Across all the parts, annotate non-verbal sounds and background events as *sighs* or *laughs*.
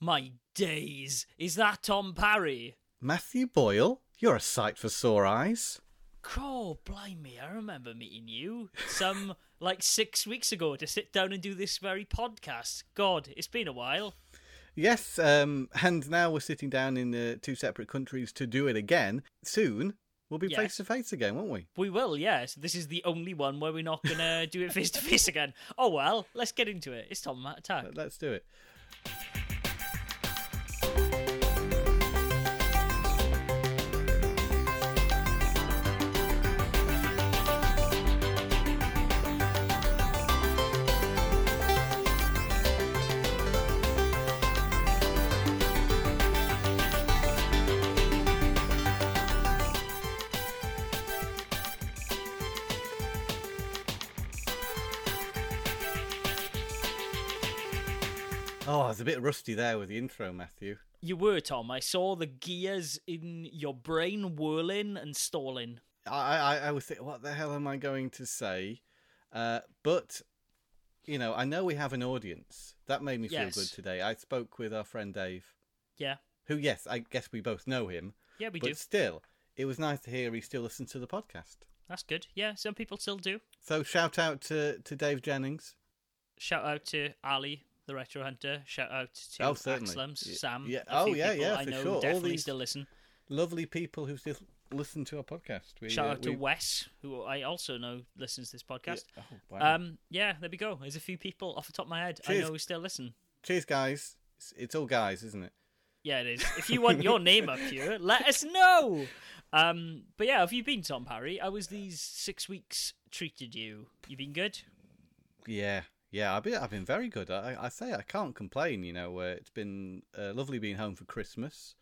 My days. Is that Tom Parry? Matthew Boyle, you're a sight for sore eyes. Crow, blimey, I remember meeting you some *laughs* like six weeks ago to sit down and do this very podcast. God, it's been a while. Yes, um, and now we're sitting down in uh, two separate countries to do it again. Soon, we'll be face to face again, won't we? We will, yes. This is the only one where we're not going to do it face to face again. Oh well, let's get into it. It's Tom Matt Attack. Let's do it. Rusty there with the intro, Matthew. You were, Tom. I saw the gears in your brain whirling and stalling. I, I, I was thinking, what the hell am I going to say? Uh, but, you know, I know we have an audience. That made me feel good today. I spoke with our friend Dave, Yeah. who, yes, I guess we both know him. Yeah, we but do. still, it was nice to hear he still listens to the podcast. That's good. Yeah, some people still do. So shout out to, to Dave Jennings. Shout out to Ali, the Retro Hunter. Shout out to Oh, certainly. Axlums, Y- Sam. yeah. Oh, yeah, yeah, I for know sure. All these- still listen. Lovely people who still listen to our podcast. We, Shout uh, out to we- Wes, who I also know listens to this podcast. Yeah. Oh, wow. Um, yeah, there we go. There's a few people off the top of my head I know who still listen. Cheers, guys. It's, it's all guys, isn't it? Yeah, it is. *laughs* If you want your name up here, let us know. Um, but yeah, have you been, Tom Parry? How was these six weeks treated you? You been good? Yeah, yeah. I've been, I've been very good. I, I say I can't complain. You know, uh, it's been uh, lovely being home for Christmas.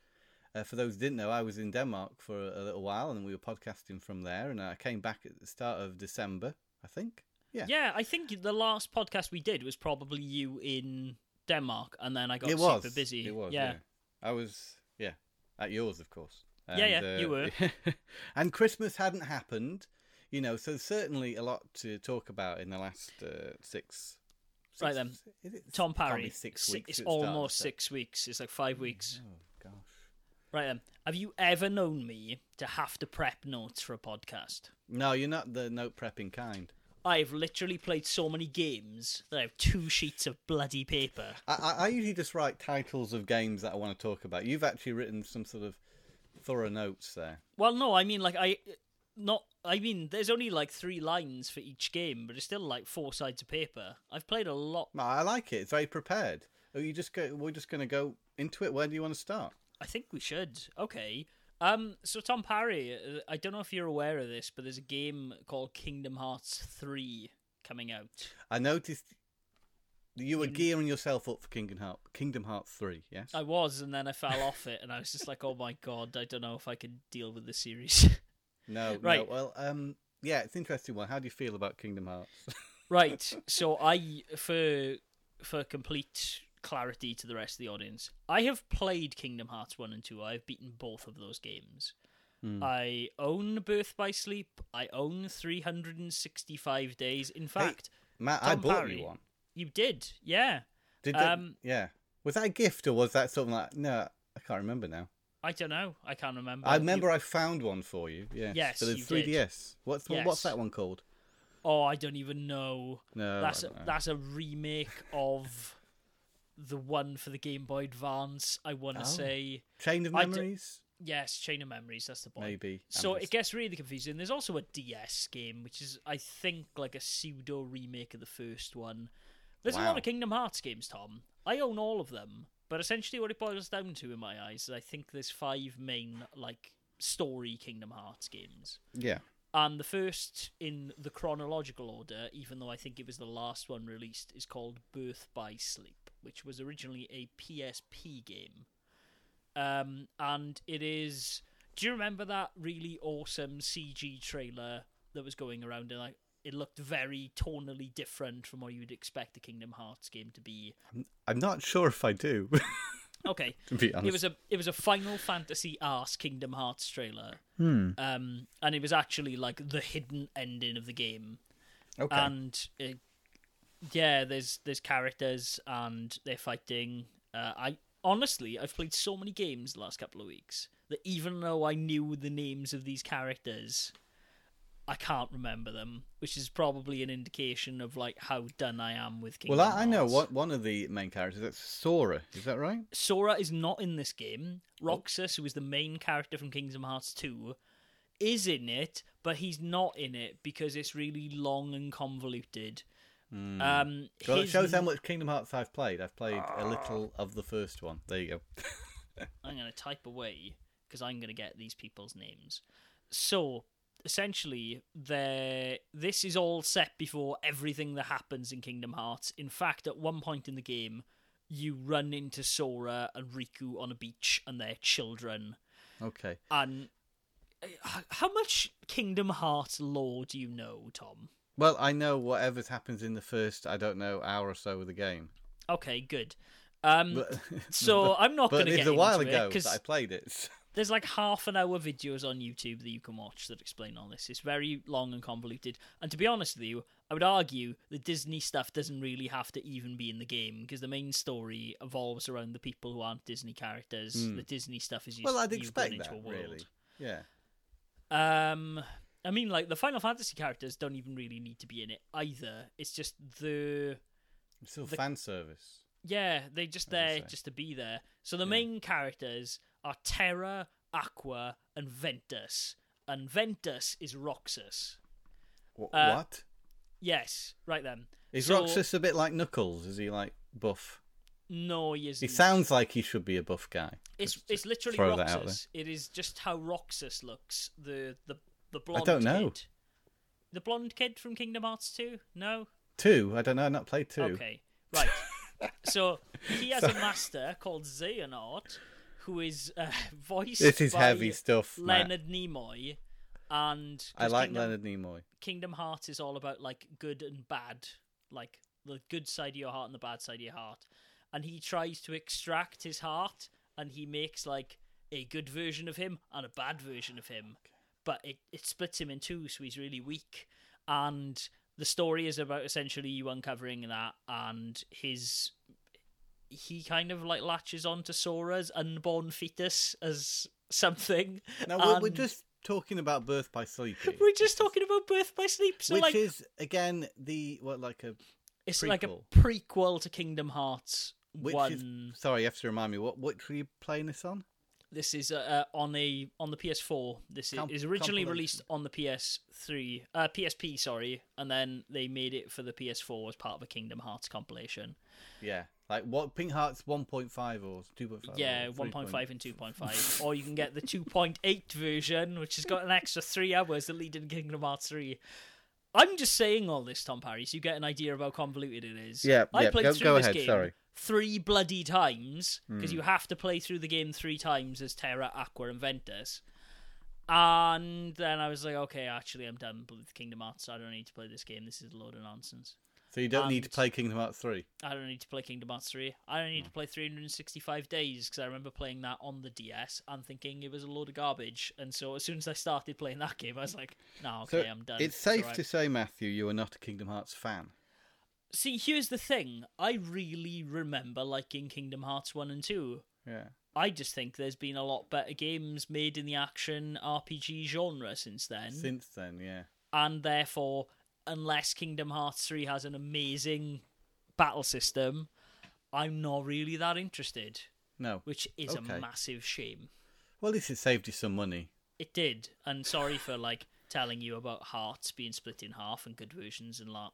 Uh, for those who didn't know, I was in Denmark for a, a little while, and we were podcasting from there. And I came back at the start of December, I think. Yeah, Yeah, I think the last podcast we did was probably you in Denmark, and then I got it was super busy. It was. yeah. Yeah. I was. Yeah, at yours, of course. Yeah, yeah, you were. *laughs* and Christmas hadn't happened. You know, so certainly a lot to talk about in the last uh, six. Six Right then. is it- Tom Parry. be six si- weeks. It's at the start of almost Sep- six weeks. It's like five weeks. Oh gosh. Right then. Have you ever known me to have to prep notes for a podcast? No, you're not the note prepping kind. I've literally played so many games that I have two sheets of bloody paper. I, I, I usually just write titles of games that I want to talk about. You've actually written some sort of thorough notes there. Well, no, I mean like I not. I mean, there's only like three lines for each game, but it's still like four sides of paper. I've played a lot. No, I like it. It's very prepared. Are you just go? We're just going to go into it. Where do you want to start? I think we should. Okay. Um. So Tom Parry, uh, I don't know if you're aware of this, but there's a game called Kingdom Hearts Three coming out. I noticed you were gearing yourself up for Kingdom Heart, Kingdom Hearts three. Yes. I was, and then I fell off it, and I was just like, "Oh my god, I don't know if I can deal with the series." *laughs* no. Right. No. Well. Um. Yeah. It's an interesting one. How do you feel about Kingdom Hearts? *laughs* right. So I, for for complete clarity to the rest of the audience, I have played Kingdom Hearts one and two. I've beaten both of those games. I own Birth by Sleep. I own 365 days. In fact, Matt, I bought Parry, you one. You did, yeah. Did that, Um, yeah. Was that a gift or was that something like? No, I can't remember now. I don't know. I can't remember. I remember You- I found one for you. Yes. Yes, For the you 3DS. What's Yes. what's that one called? oh, I don't even know. No, that's a, know. that's a remake of the one for the Game Boy Advance. I want to Oh. say Chain of Memories. yes, Chain of Memories. That's the one. Maybe. So it gets really confusing. There's also a DS game, which is I think like a pseudo remake of the first one. There's a lot of Kingdom Hearts games, Tom. I own all of them, but essentially what it boils down to in my eyes is I think there's five main like story Kingdom Hearts games. Yeah. And the first in the chronological order, even though I think it was the last one released, is called Birth by Sleep, which was originally a PSP game. Um, and it is. Do you remember that really awesome CG trailer that was going around? And like, it looked very tonally different from what you would expect a Kingdom Hearts game to be. I'm not sure if I do. *laughs* Okay, to be honest. it was a it was a Final Fantasy arse Kingdom Hearts trailer, Hmm. um, and it was actually like the hidden ending of the game. okay. and it, yeah, there's there's characters and they're fighting. Uh, I honestly, I've played so many games the last couple of weeks that even though I knew the names of these characters, I can't remember them, which is probably an indication of like how done I am with Kingdom Well, I, I know Hearts. what one of the main characters. That's Sora. Is that right? Sora is not in this game. Roxas, who is the main character from Kingdom Hearts 2, is in it, but he's not in it because it's really long and convoluted. Um, Hmm. Well, it his shows how much Kingdom Hearts I've played. I've played a little of the first one. There you go. I'm going to type away because I'm going to get these people's names. So, essentially, there. This is all set before everything that happens in Kingdom Hearts. In fact, at one point in the game, you run into Sora and Riku on a beach and their children. Okay. And uh, how much Kingdom Hearts lore do you know, Tom? Well, I know whatever happens in the first, I don't know, hour or so of the game. Okay, good. Um, But, *laughs* so I'm not going to get a while into ago it because I played it. *laughs* there's like half an hour videos on YouTube that you can watch that explain all this. It's very long and convoluted. And to be honest with you, I would argue the Disney stuff doesn't really have to even be in the game because the main story evolves around the people who aren't Disney characters. The Disney stuff is you, well, I'd expect into that, a world. really. Yeah. Um, I mean, like the Final Fantasy characters don't even really need to be in it either. It's just the It's still The- fan service. yeah, they just there just to be there. So the main characters are Terra, Aqua, and Ventus. And Ventus is Roxas. Wh- Uh, what? Yes, right then. Is so- Roxas a bit like Knuckles? Is he like buff? No, he isn't. He sounds like he should be a buff guy. It's Just- it's literally throw that out Roxas. It is just how Roxas looks. The the the blonde. I don't know. Kid. The blonde kid from Kingdom Hearts two. No. Two? I don't know. I've not played two. Okay, right. *laughs* so he has a master called Xehanort, who is uh, *laughs* voiced This is by heavy stuff, Matt. Leonard Nimoy, and I like Kingdom, Leonard Nimoy. Kingdom Hearts is all about like good and bad, like the good side of your heart and the bad side of your heart, and he tries to extract his heart, and he makes like a good version of him and a bad version of him, but it it splits him in two, so he's really weak, and the story is about essentially you uncovering that and his he kind of like latches on to Sora's unborn fetus as something. Now we're, we're just talking about Birth by Sleep. here. *laughs* we're just talking about birth by sleep. So Which like is, again, the, what, like a, it's like a prequel. prequel to Kingdom Hearts which one. is, sorry, you have to remind me, what, which were you playing this on? This is uh, uh, on a on the PS4. This is, Com- is originally released on the PS3, uh, PSP, sorry, and then they made it for the PS4 as part of a Kingdom Hearts compilation. Yeah. Like, what, Pink Hearts 1.5 or 2.5? Yeah, 1.5 and 2.5. or you can get the 2.8 version, which has got an extra three hours that lead into Kingdom Hearts 3. I'm just saying all this, Tom Parry, so you get an idea of how convoluted it is. Yeah, I yeah, played go- through go this ahead, game sorry. three bloody times because Hmm. you have to play through the game three times as Terra, Aqua, and Ventus. And then I was like, okay, actually, I'm done with Kingdom Hearts. I don't need to play this game. This is a load of nonsense. So you don't need to play Kingdom Hearts 3. I don't need to play Kingdom Hearts 3. I don't need to hmm. play 365 days because I remember playing that on the DS and thinking it was a load of garbage. And so as soon as I started playing that game, I was like, no, okay, so I'm done. it's safe to say, Matthew, you are not a Kingdom Hearts fan. See, here's the thing. I really remember liking Kingdom Hearts 1 and 2. Yeah. I just think there's been a lot better games made in the action RPG genre since then. Since then, yeah. and therefore, unless Kingdom Hearts 3 has an amazing battle system, I'm not really that interested, No. which is Okay. a massive shame. Well, at least it saved you some money. It did, and sorry for like telling you about Hearts being split in half and good versions and la-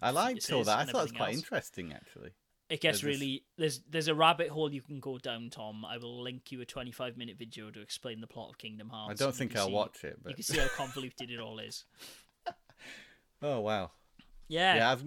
I liked all that. I thought it was quite else. interesting, actually. It gets There's this- really there's there's a rabbit hole you can go down, Tom. I will link you a 25 minute video to explain the plot of Kingdom Hearts. I don't think I'll see- watch it, but You can see how convoluted it all is. *laughs* oh wow, Yeah. yeah. I've...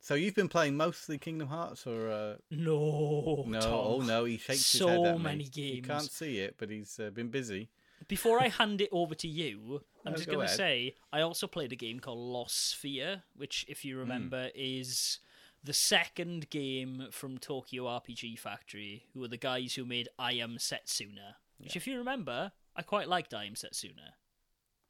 So you've been playing mostly Kingdom Hearts, or uh... No. no? Tom. Oh no, he shakes So his head me. many games. You can't see it, but he's uh, been busy. Before I *laughs* hand it over to you, I'm No, just go going to say I also played a game called Lost Sphear, which, if Hmm. you remember, is the second game from Tokyo RPG Factory, who are the guys who made I Am Setsuna. Which, if you remember, I quite liked I Am Setsuna.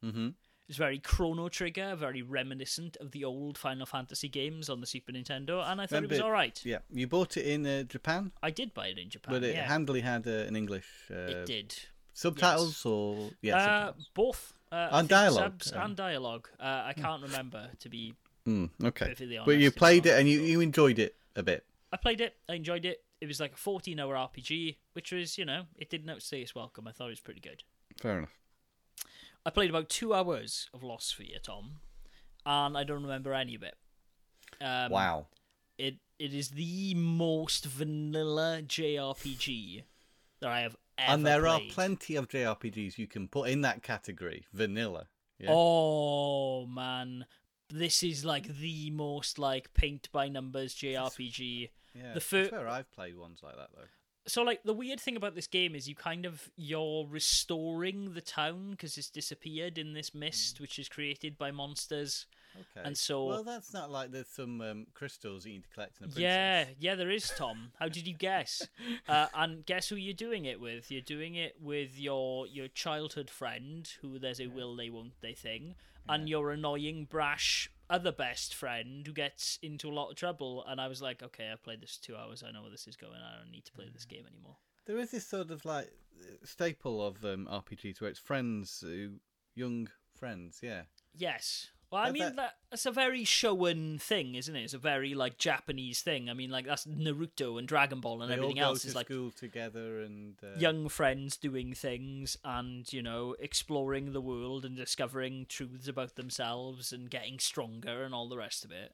Mm-hmm. It's very Chrono Trigger, very reminiscent of the old Final Fantasy games on the Super Nintendo, and I thought it was all right. Yeah, you bought it in uh, Japan, I did buy it in Japan. but it yeah, handily had uh, an English uh, it did. subtitles or yeah, uh, subtitles. both. Uh, And dialogue, subs um. and dialogue. Uh, I can't remember to be Mm, okay, perfectly honest. but you played it and you, you enjoyed it a bit. I played it. I enjoyed it. It was like a 14 hour RPG, which was, you know, it didn't outstay its welcome. I thought it was pretty good. Fair enough. I played about two hours of Lost Sphear, Tom, and I don't remember any of it. Um, wow. It it is the most vanilla JRPG that I have ever and there are plenty of JRPGs you can put in that category, vanilla. Yeah. Oh man, this is like the most like paint by numbers JRPG. yeah, the I fir- swear I've played ones like that though. So like the weird thing about this game is you kind of you're restoring the town because it's disappeared in this mist which is created by monsters. Okay. And so- well, that's not like there's some um, crystals you need to collect in a princess. Yeah, yeah, there is Tom. How did you guess? *laughs* uh, and guess who you're doing it with? You're doing it with your your childhood friend, who there's a will they won't they thing, and your annoying brash other best friend who gets into a lot of trouble. And I was like, okay, I've played this two hours. I know where this is going. I don't need to play this game anymore. There is this sort of like staple of um, RPGs where it's friends, who, young friends. Yeah. Yes. Well, I mean that- that, that's a very shonen thing, isn't it? It's a very like Japanese thing. I mean, like that's Naruto and Dragon Ball and they everything all go else to is like school together and uh, young friends doing things and you know exploring the world and discovering truths about themselves and getting stronger and all the rest of it.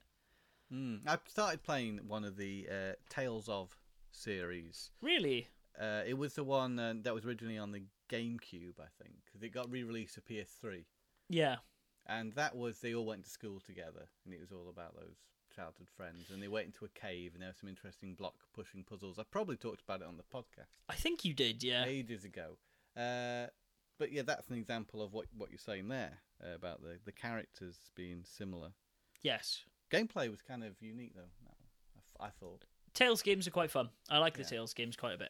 Mm. I started playing one of the uh, Tales of series. Really? Uh, it was the one uh, that was originally on the GameCube, I think, because it got re-released to PS3, Yeah. And that was they all went to school together, and it was all about those childhood friends, and they went into a cave, and there were some interesting block pushing puzzles. I probably talked about it on the podcast I think you did, yeah. ages ago. Uh, but yeah, that's an example of what what you're saying there uh, about the the characters being similar. Yes. Gameplay was kind of unique though. I, f- I thought. Tales games are quite fun. I like the Yeah. Tales games quite a bit.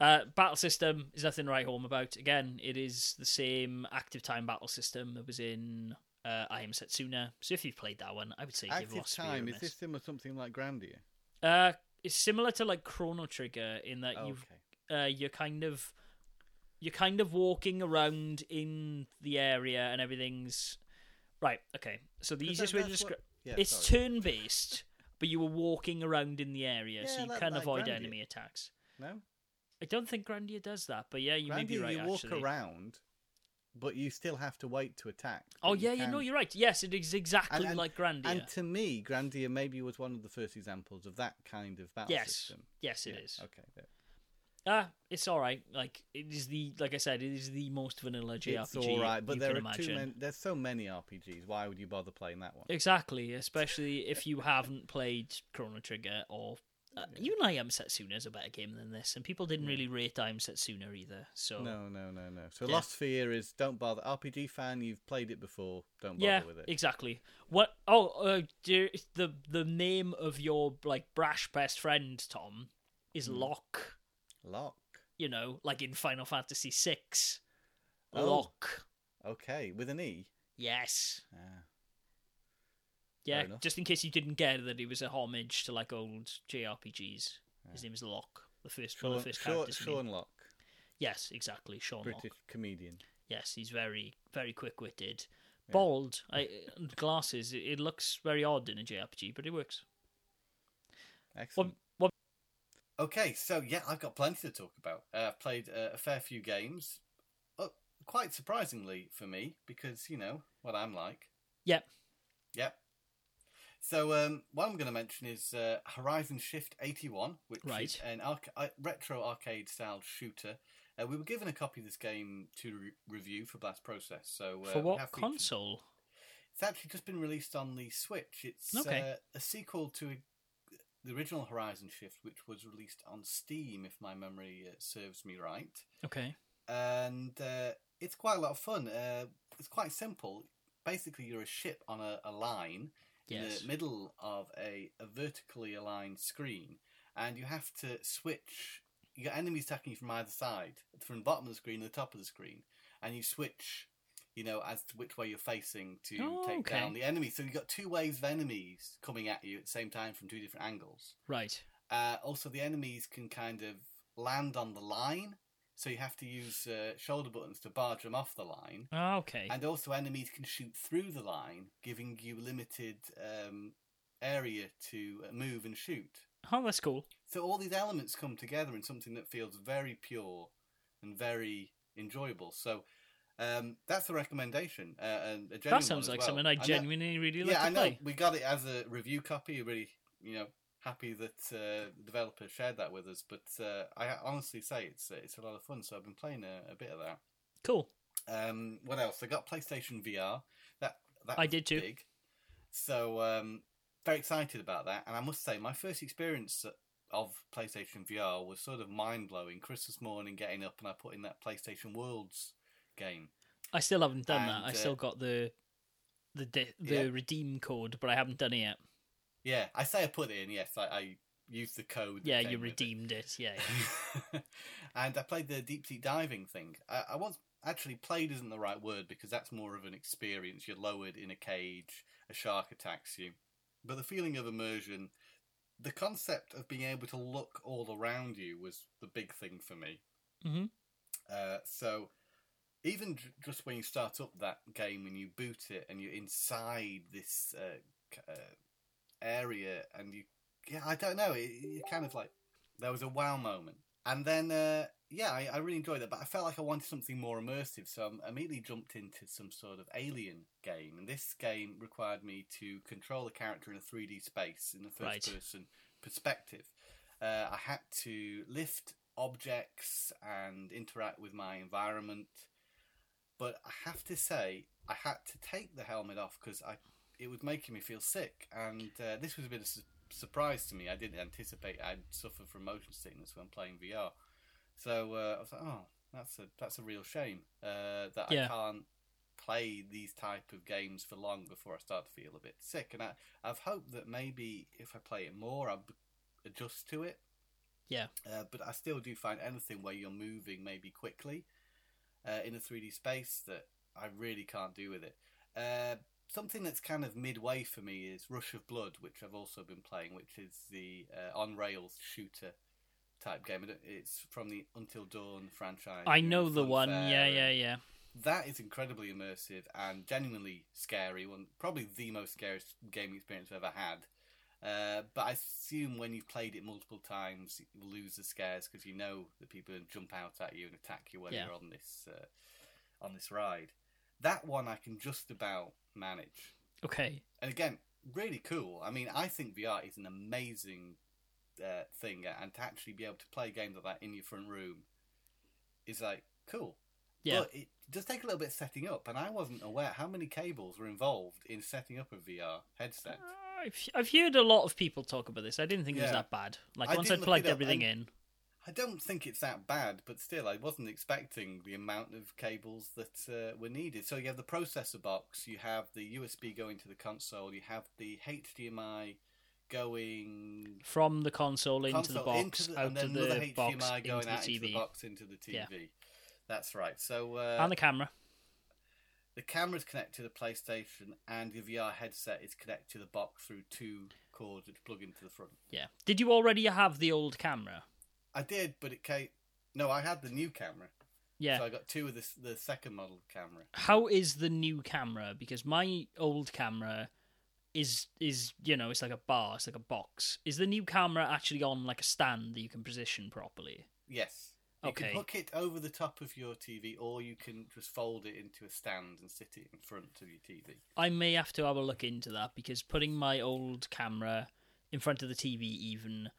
Uh, battle system is nothing to write home about. Again, it is the same active time battle system that was in uh, I Am Setsuna. So if you've played that one, I would say give Active Lost Sphear time is this similar to something like Grandia? Uh, it's similar to like Chrono Trigger in that Oh, you've okay. uh, you're kind of you're kind of walking around in the area and everything's right. Okay, so the easiest that- way to that's what- describe Yeah, it's turn based, but you were walking around in the area, so you like- can like avoid Grandia. enemy attacks. no. I don't think Grandia does that, but yeah, you may be Grandia, right. you walk actually. around, but you still have to wait to attack. Oh yeah, you know you're right. Yes, it is exactly And- and- like Grandia. And to me, Grandia maybe was one of the first examples of that kind of battle yes, system. yes, it Yeah, is. Okay. there. Ah, it's all right. Like it is the like I said, it is the most vanilla JRPG. It's all right, but there are imagine. too many. There's so many RPGs. Why would you bother playing that one? Exactly, especially if you haven't played Chrono Trigger or uh, and I Am Setsuna is a better game than this, and people didn't really rate I Am Setsuna either. So No, no, no, no. So Yeah. Lost Sphear is don't bother. RPG fan, you've played it before. Don't bother yeah, with it. exactly. What? Oh, uh, dear, the the name of your like brash best friend Tom is Hmm. Locke. Lock. You know, like in Final Fantasy VI. Oh. Locke. Okay, with an E. Yes. Ah. Yeah, just in case you didn't get that it was a homage to like old JRPGs. His name is Locke, the first one of the first Sean, characters. Sean Lock, Yes, exactly, Sean British Locke. comedian. Yes, he's very, very quick-witted. Bald, I, glasses. It, it looks very odd in a JRPG, but it works. Excellent. What? What? Okay, so yeah, I've got plenty to talk about. Uh, I've played uh, a fair few games, uh, quite surprisingly for me, because you know what I'm like. Yep. Yep. So um, what I'm going to mention is uh, Horizon Shift 81, which is Right. an arca- uh, retro arcade style shooter. Uh, we were given a copy of this game to re- review for Blast Process. So uh, For what featured- console? It's actually just been released on the Switch. It's Okay. uh, a sequel to a, the original Horizon Shift, which was released on Steam, if my memory uh, serves me right. Okay. And uh, it's quite a lot of fun. Uh, it's quite simple. Basically, you're a ship on a, a line in Yes. the middle of a, a vertically aligned screen, and you have to switch. You got enemies attacking you from either side, from the bottom of the screen and the top of the screen, and you switch you know, as to which way you're facing to Oh, take okay. down the enemy. So you've got two waves of enemies coming at you at the same time from two different angles. Right. Uh, also, the enemies can kind of land on the line, so you have to use uh, shoulder buttons to barge them off the line. Ah, okay. And also, enemies can shoot through the line, giving you limited um, area to uh, move and shoot. Oh, that's cool. So all these elements come together in something that feels very pure and very enjoyable. So um, that's a recommendation. Uh, and a genuine That sounds like well. something I know- genuinely really like yeah, to I know. play. We got it as a review copy. Really, you know, happy that uh, the developer shared that with us. But uh, I honestly say it's it's a lot of fun. So I've been playing a, a bit of that. Cool. Um, what else? I got PlayStation VR. That that I did too. Big. So um, very excited about that. And I must say, my first experience of PlayStation VR was sort of mind blowing. Christmas morning, getting up and I put in that PlayStation Worlds game. I still haven't done that. I uh, still got the the di- the Yeah. redeem code, but I haven't done it yet. Yeah, I say I put it in. Yes, I, I used the code. Yeah, you with it. redeemed it. Yeah. yeah. *laughs* and I played the deep sea diving thing. I, I was actually played isn't the right word because that's more of an experience. You're lowered in a cage, a shark attacks you, but the feeling of immersion, the concept of being able to look all around you was the big thing for me. Mhm. Uh, so even j- just when you start up that game and you boot it and you're inside this uh, uh, area and you yeah I don't know it, it kind of like there was a wow moment and then uh, yeah I, I really enjoyed it but I felt like I wanted something more immersive so I immediately jumped into some sort of alien game and this game required me to control a character in a 3D space in the first Right. person perspective uh, I had to lift objects and interact with my environment but I have to say I had to take the helmet off because I it was making me feel sick, and uh, this was a bit of a su- surprise to me. I didn't anticipate I'd suffer from motion sickness when playing VR. So uh, I was like, oh, that's a that's a real shame uh, that Yeah. I can't play these type of games for long before I start to feel a bit sick. And I, I've hoped that maybe if I play it more, I'll b- adjust to it. Yeah. Uh, but I still do find anything where you're moving maybe quickly uh, in a 3D space that I really can't do with it. Uh, something that's kind of midway for me is Rush of Blood, which I've also been playing, which is the uh, on rails shooter type game. It's from the Until Dawn franchise. I know the one. Yeah, yeah, yeah. that is incredibly immersive and genuinely scary. One probably the most scariest gaming experience I've ever had. Uh, but I assume when you've played it multiple times, you lose the scares because you know that people jump out at you and attack you when Yeah. you're on this uh, on this ride. That one I can just about manage. Okay. And again, really cool. I mean, I think VR is an amazing uh, thing, and to actually be able to play games like that in your front room is like cool. Yeah. But it does take a little bit of setting up, and I wasn't aware how many cables were involved in setting up a VR headset. I've, I've heard a lot of people talk about this. I didn't think it was Yeah. that bad. Like I once I'd plugged everything in. I don't think it's that bad, but still, I wasn't expecting the amount of cables that uh, were needed. So you have the processor box, you have the USB going to the console, you have the HDMI going From the console into the box, into the, out and to then another the box, HDMI into going the out into the TV. box into the TV. Yeah. That's right. So uh, and the camera. the camera's connected to the PlayStation, and the VR headset is connected to the box through two cords which plug into the front. Yeah. Did you already have the old camera? I did, but it came. No, I had the new camera. Yeah. So I got two of the the second model camera. How is the new camera? Because my old camera is is you know it's like a bar, it's like a box. Is the new camera actually on like a stand that you can position properly? Yes. You Okay. can hook it over the top of your TV, or you can just fold it into a stand and sit it in front of your TV. I may have to have a look into that because putting my old camera in front of the TV, even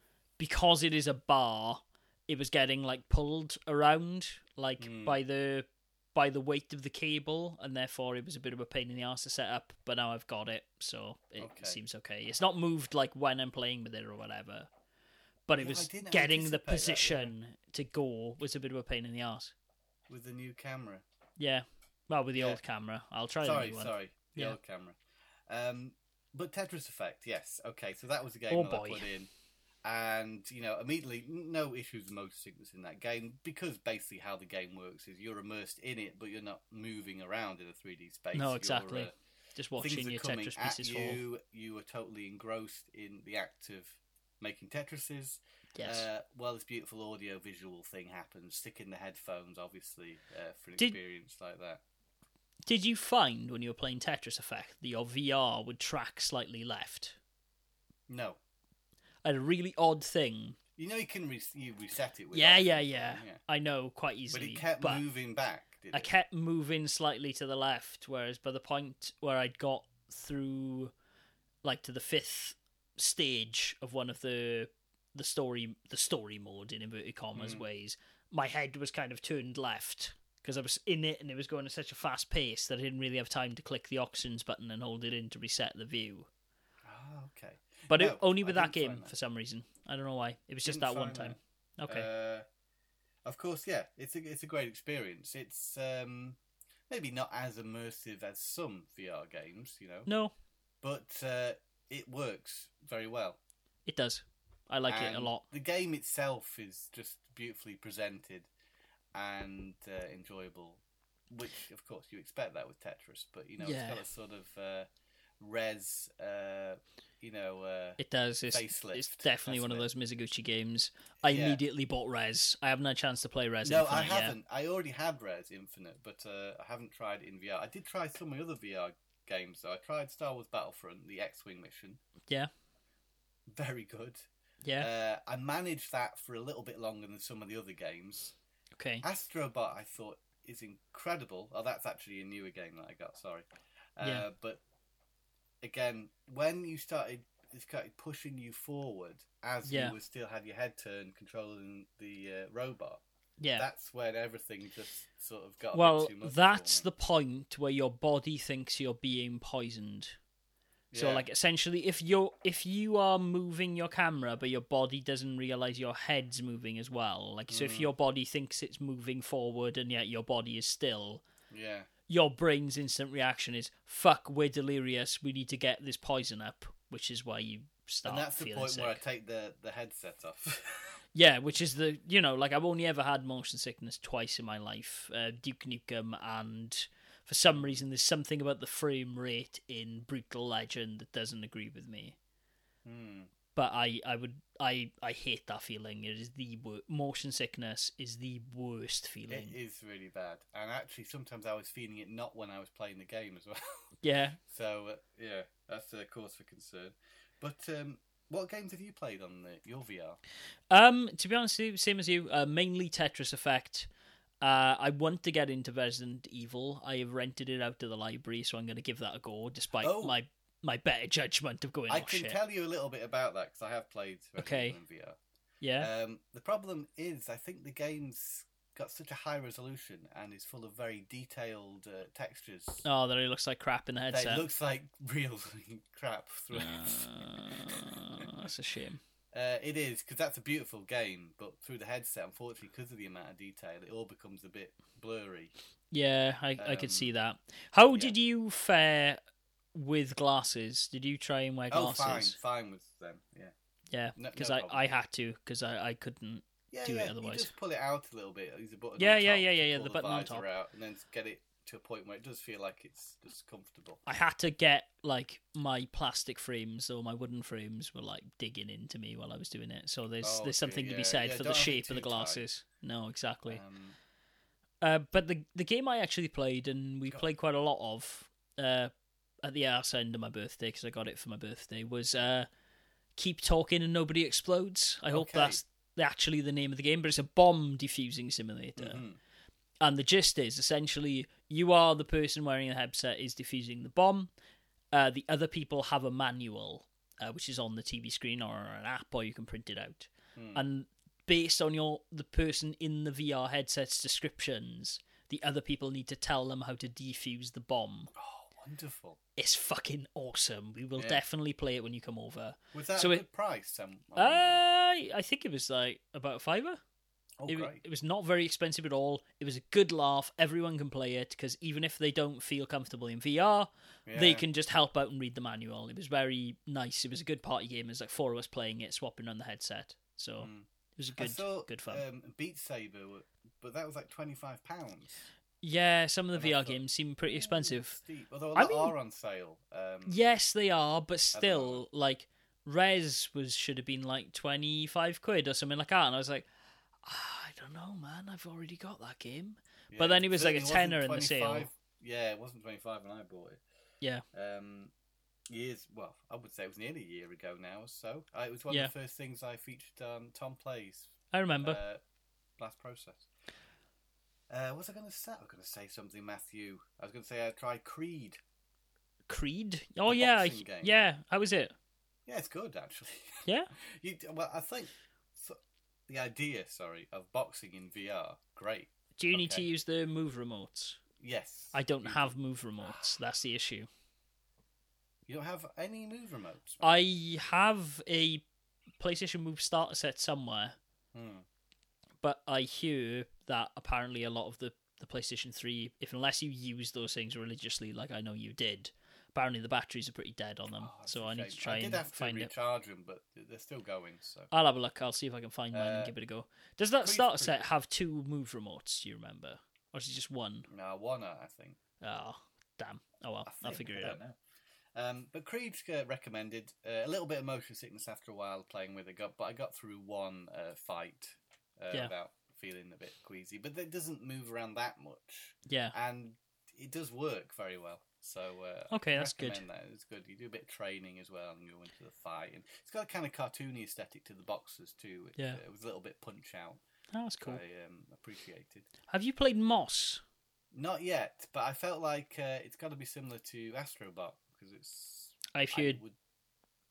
because it is a bar, it was getting like pulled around like Hmm. by the by the weight of the cable, and therefore it was a bit of a pain in the ass to set up. But now I've got it, so it Okay. seems okay. It's not moved like when I'm playing with it or whatever. But it Yeah, was getting the anticipate that, position to go was a bit of a pain in the ass. with the new camera. Yeah. Well, with the Yeah. old camera, I'll try the Sorry, new one. sorry, the Yeah. old camera. Um, but Tetris Effect, yes, okay. So that was a game Oh. I put in. And you know immediately no issues with motion sickness in that game because basically how the game works is you're immersed in it, but you're not moving around in a 3D space. No, exactly. uh, Just watching your coming Tetris pieces fall. you. You are totally engrossed in the act of making Tetrises. Yes. Uh, while this beautiful audio visual thing happens, stick in the headphones, obviously, uh, for an Did- experience like that. Did you find when you were playing Tetris Effect that your VR would track slightly left? No, a really odd thing. you know you can re- you reset it. With Yeah, options, yeah, yeah. I know quite easily. But it kept but moving back. I it? kept moving slightly to the left, whereas by the point where I'd got through, like to the fifth stage of one of the the story the story mode in inverted commas Mm. ways, my head was kind of turned left because I was in it and it was going at such a fast pace that I didn't really have time to click the options button and hold it in to reset the view. But No, it, only with that game find for some reason. I don't know why. It was just that one time. Okay. Uh, of course, yeah, it's a it's a great experience. It's um, maybe not as immersive as some VR games, you know, no, but uh, it works very well. it does. I like it a lot. The game itself is just beautifully presented and uh, enjoyable, which of course you expect that with Tetris, but you know Yeah. it's got a sort of uh, res, uh, you know, uh, It does. It's, facelift, it's definitely one of those Mizuguchi games. I Yeah. immediately bought Rez. I haven't had a chance to play Rez No, Infinite I haven't. I already have Rez Infinite, but uh, I haven't tried it in VR. I did try some of the other VR games though. I tried Star Wars Battlefront, the X-wing mission. Yeah. Very good. Yeah. Uh, I managed that for a little bit longer than some of the other games. okay. Astrobot, I thought, is incredible. Oh, that's actually a newer game that I got. Sorry. Uh, Yeah. But again, when you started, it started pushing you forward as Yeah. you were still had your head turned, controlling the uh, robot. Yeah. That's when everything just sort of got. a well, bit too much that's the point where your body thinks you're being poisoned. So Yeah. like essentially if you're if you are moving your camera but your body doesn't realize your head's moving as well. Like so if Mm. your body thinks it's moving forward and yet your body is still, yeah, your brain's instant reaction is fuck we're delirious, we need to get this poison up, which is why you start and that's the point sick. where I take the the headset off. *laughs* Yeah, which is the you know like I've only ever had motion sickness twice in my life, uh, Duke Nukem, and for some reason there's something about the frame rate in Brutal Legend that doesn't agree with me. Hmm. But I I would I I hate that feeling. It is the wor- motion sickness is the worst feeling. It is really bad, and actually sometimes I was feeling it not when I was playing the game as well. *laughs* Yeah. so uh, yeah, that's a cause for concern. But um, what games have you played on the, your VR? Um, to be honest, same as you, uh, mainly Tetris Effect. Uh, I want to get into Resident Evil. I have rented it out to the library, so I'm going to give that a go, despite Oh. my my better judgment of going. I oh can shit. tell you a little bit about that because I have played Resident Okay. VR. Yeah. Um, the problem is, I think the game's got such a high resolution and is full of very detailed uh, textures. Oh, that it looks like crap in the headset. it looks like *laughs* real *laughs* crap through it. Uh, that's a shame. *laughs* Uh, it is because that's a beautiful game, but through the headset, unfortunately, because of the amount of detail, it all becomes a bit blurry. Yeah, I, I could Um, see that. How yeah. did you fare with glasses? Did you try and wear glasses? Oh, fine, glasses? fine with them. Yeah, Yeah, because no I. I had to because I, I couldn't. yeah, Do it yeah. otherwise. You just pull it out a little bit. Use a button. Yeah, yeah, yeah, yeah, yeah, pull the button on top. out, and then get it to a point where it does feel like it's just comfortable. I had to get like my plastic frames or my wooden frames were like digging into me while I was doing it. So there's Oh, there's something to be said yeah, for the shape of the too tight. glasses. No, exactly. Um, Uh, but the the game I actually played and we Go on. played quite a lot of uh, at the arse end of my birthday because I got it for my birthday was uh, keep talking and nobody explodes. I hope Okay. that's actually the name of the game, but it's a bomb defusing simulator. mhm. And the gist is essentially you are the person wearing the headset is defusing the bomb. Uh, the other people have a manual, uh, which is on the TV screen or an app, or you can print it out. Hmm. And based on your the person in the VR headset's descriptions, the other people need to tell them how to defuse the bomb. Oh, wonderful! It's fucking awesome. We will Yeah. definitely play it when you come over. Was that So a it- good price? Um, I Uh. I think it was like about a fiver. Oh, it, great. it was not very expensive at all. It was a good laugh. Everyone can play it because even if they don't feel comfortable in VR, they Yeah. can just help out and read the manual. It was very nice. It was a good party game. There's like four of us playing it, swapping on the headset. So Mm. it was a I good, saw good fun. Um, Beat Saber, but that was like twenty five pounds. Yeah, some of the VR games seem pretty expensive. Steep. Although I mean- are on sale. Um, Yes, they are, but still, like Rez was should have been like twenty five quid or something like that, and I was like, "Ah, I don't know, man. I've already got that game. yeah, but then it was like a tenner in the sale. Yeah, it wasn't twenty five when I bought it. Yeah. Um, years. Well, I would say it was nearly a year ago now or so. Uh, it was one Yeah. of the first things I featured on Tom Plays I remember. uh, last process. Uh, what was I going to say? I was going to say something, Matthew. I was going to say I tried Creed. Creed. Oh the yeah, yeah. How was it? Yeah, it's good actually. *laughs* Yeah. You, well, I think the idea, sorry, of boxing in VR, great. Do you need to use the move remotes? Yes. I don't have move remotes. That's the issue. You don't have any move remotes. I have a PlayStation Move starter set somewhere, Hmm. But I hear that apparently a lot of the the PlayStation 3, if unless you use those things religiously, like I know you did, apparently the batteries are pretty dead on them. Oh, so I need to try I and have to find it. recharge them, but they're still going. So I'll have a look. I'll see if I can find mine and Uh, give it a go. Does that starter pretty set have two move remotes? Do you remember, or is it just one? no, one, I think. Oh, damn. Oh well, I I'll think, figure it out. know. Um, but Creed's uh, recommended uh, a little bit of motion sickness after a while playing with it, got, but I got through one uh, fight uh, Yeah. without feeling a bit queasy. But it doesn't move around that much, Yeah. and it does work very well. So uh, Okay, I that's good. That. It's good. You do a bit of training as well, and you go into the fight, and it's got a kind of cartoony aesthetic to the boxers too. It, Yeah. uh, it was a little bit punch out. Oh, that's cool. I um, appreciated. Have you played Moss? Not yet, but I felt like uh, it's got to be similar to Astrobot because it's. I've I heard would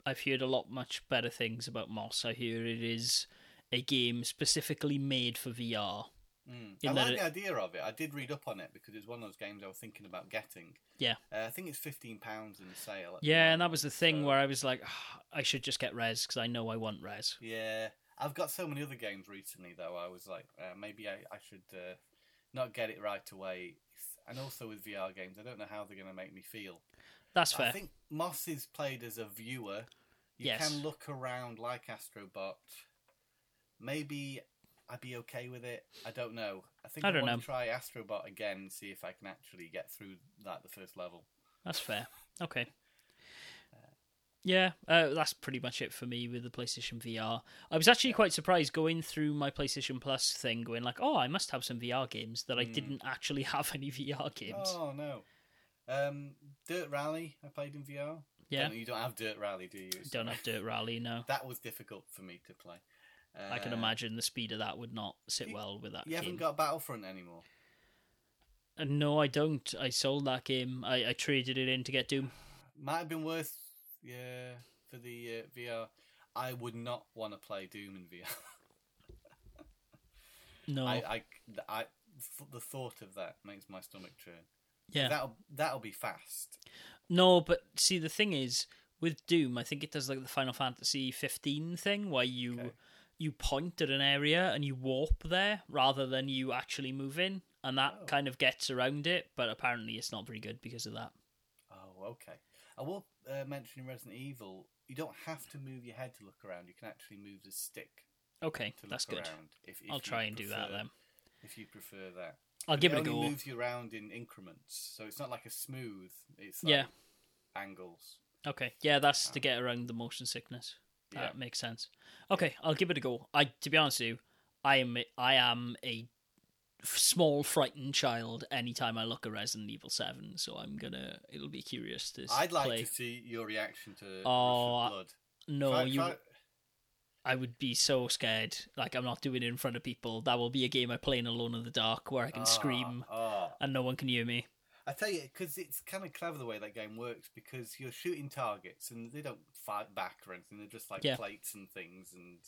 I've heard a lot much better things about Moss. I hear it is a game specifically made for VR. Mm. I like it- the idea of it. I did read up on it because it's one of those games I was thinking about getting. Yeah. Uh, I think it's fifteen pounds in the sale. the Yeah, and that was the thing so- where I was like, "Ah, I should just get Rez because I know I want Rez. Yeah, I've got so many other games recently though. I was like, uh, maybe I, I should uh, not get it right away. And also with VR games, I don't know how they're going to make me feel. That's fair. I think Moss is played as a viewer. You Yes. can look around like Astrobot. Maybe I'd be okay with it. I don't know. I think I I, don't want know. to try Astrobot again and see if I can actually get through that the first level. That's fair. *laughs* Okay. Yeah, uh, that's pretty much it for me with the PlayStation VR. I was actually quite surprised going through my PlayStation Plus thing, going like, "Oh, I must have some VR games." That I Mm. didn't actually *laughs* have any VR games. Oh no. Um, Dirt Rally I played in VR. yeah, Don't- you don't have Dirt Rally, do you? don't have Dirt Rally. No, *laughs* That was difficult for me to play. Uh, I can imagine the speed of that would not sit you- well with that You game. haven't got Battlefront anymore. Uh, no, I don't. I sold that game. I, I traded it in to get Doom. Might have been worth, yeah, for the uh, VR. I would not want to play Doom in VR. *laughs* No, I, I, I, the thought of that makes my stomach churn. yeah, That'll that'll be fast. no. But see, the thing is, with Doom, I think it does like the Final Fantasy 15 thing, where you Okay. You point at an area and you warp there rather than you actually move in, and that Oh. kind of gets around it. But apparently, it's not very good because of that. Oh, okay. I will uh, mention in Resident Evil, you don't have to move your head to look around. You can actually move the stick Okay, that's good. If, if I'll try and do that then. If you prefer that. I'll give it a only go. moves you around in increments, so it's not like a smooth. It's like Yeah. angles. Okay, yeah, that's to get around the motion sickness. Yeah. That makes sense. Okay, I'll give it a go. I, to be honest with you, I am I am a small frightened child anytime I look at Resident Evil Seven. So I'm gonna. It'll be curious to I'd like play. to see your reaction to Oh, Blood. No, Try- you. I would be so scared. Like I'm not doing it in front of people. That will be a game I play in alone in the dark where I can Ah, scream ah. and no one can hear me. I tell you, because it's kind of clever the way that game works. Because you're shooting targets and they don't fight back or anything. They're just like Yeah. plates and things and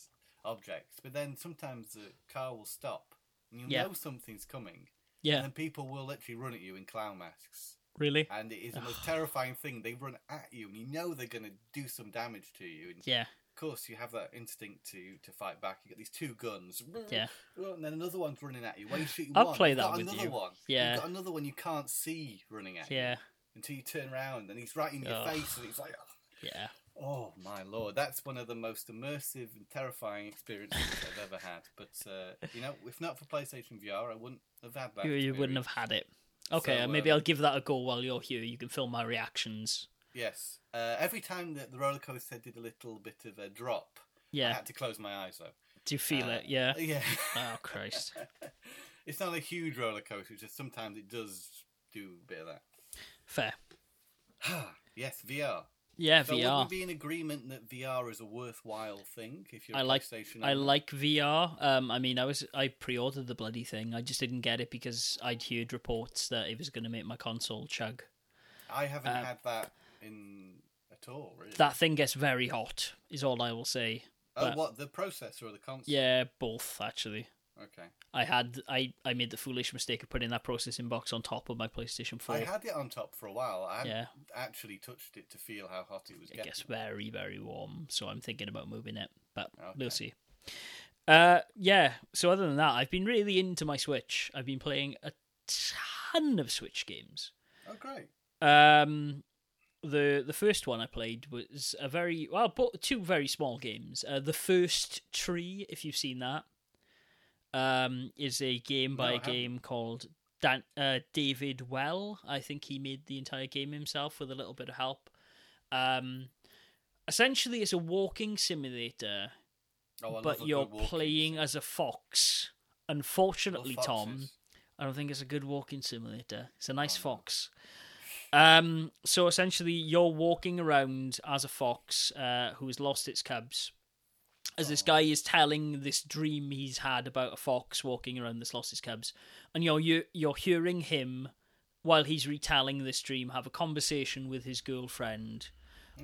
objects. But then sometimes the car will stop, and you Yeah. know something's coming. Yeah, And then people will literally run at you in clown masks. really. And it is the most *sighs* terrifying thing. They run at you, and you know they're going to do some damage to you. And Yeah, course, you have that instinct to to fight back. You get these two guns, Yeah. and then another one's running at you. Why are you shooting I'll one? play You've that got with another you. one. Yeah. You've got another one you can't see running at you Yeah, until you turn around, and he's right in your face, and it's like, yeah. oh my lord, that's one of the most immersive and terrifying experiences I've ever had. But uh, you know, if not for PlayStation VR, I wouldn't have had that. You, you wouldn't have had it. Okay, So, maybe um, I'll give that a go while you're here. You can film my reactions. Yes. Uh, every time that the roller coaster did a little bit of a drop, yeah. I had to close my eyes though. Do you feel Uh, it? Yeah. Yeah. *laughs* Oh *laughs* Christ. it's not a huge roller coaster. It's just sometimes it does do a bit of that. Fair. *sighs* yes, VR. Yeah, So VR. would we be in agreement that VR is a worthwhile thing if you're I like PlayStation? I like VR. Um, I mean, I was I pre-ordered the bloody thing. I just didn't get it because I'd heard reports that it was going to make my console chug. I haven't uh, had that in at all. Really. That thing gets very hot. Is all I will say. oh, but- what the processor or the console? Yeah, both actually. Okay. I had I I made the foolish mistake of putting that processing box on top of my PlayStation Four. I had it on top for a while. I Yeah. actually touched it to feel how hot it was it getting. gets very very warm, so I'm thinking about moving it, but Okay. we'll see. Uh, yeah. So other than that, I've been really into my Switch. I've been playing a ton of Switch games. Oh, great. Um, the the first one I played was a very well, two very small games. Uh, the first tree, if you've seen that, um, is a game by No, a game called Dan- uh, David Wehle. I think he made the entire game himself with a little bit of help. Um, essentially, it's a walking simulator, Oh, but you're playing as a fox. Unfortunately, Tom. I don't think it's a good walking simulator. It's a nice fox. Um, so essentially, you're walking around as a fox uh, who has lost its cubs. As this guy is telling this dream he's had about a fox walking around that's lost his cubs, and you're you, you're hearing him while he's retelling this dream have a conversation with his girlfriend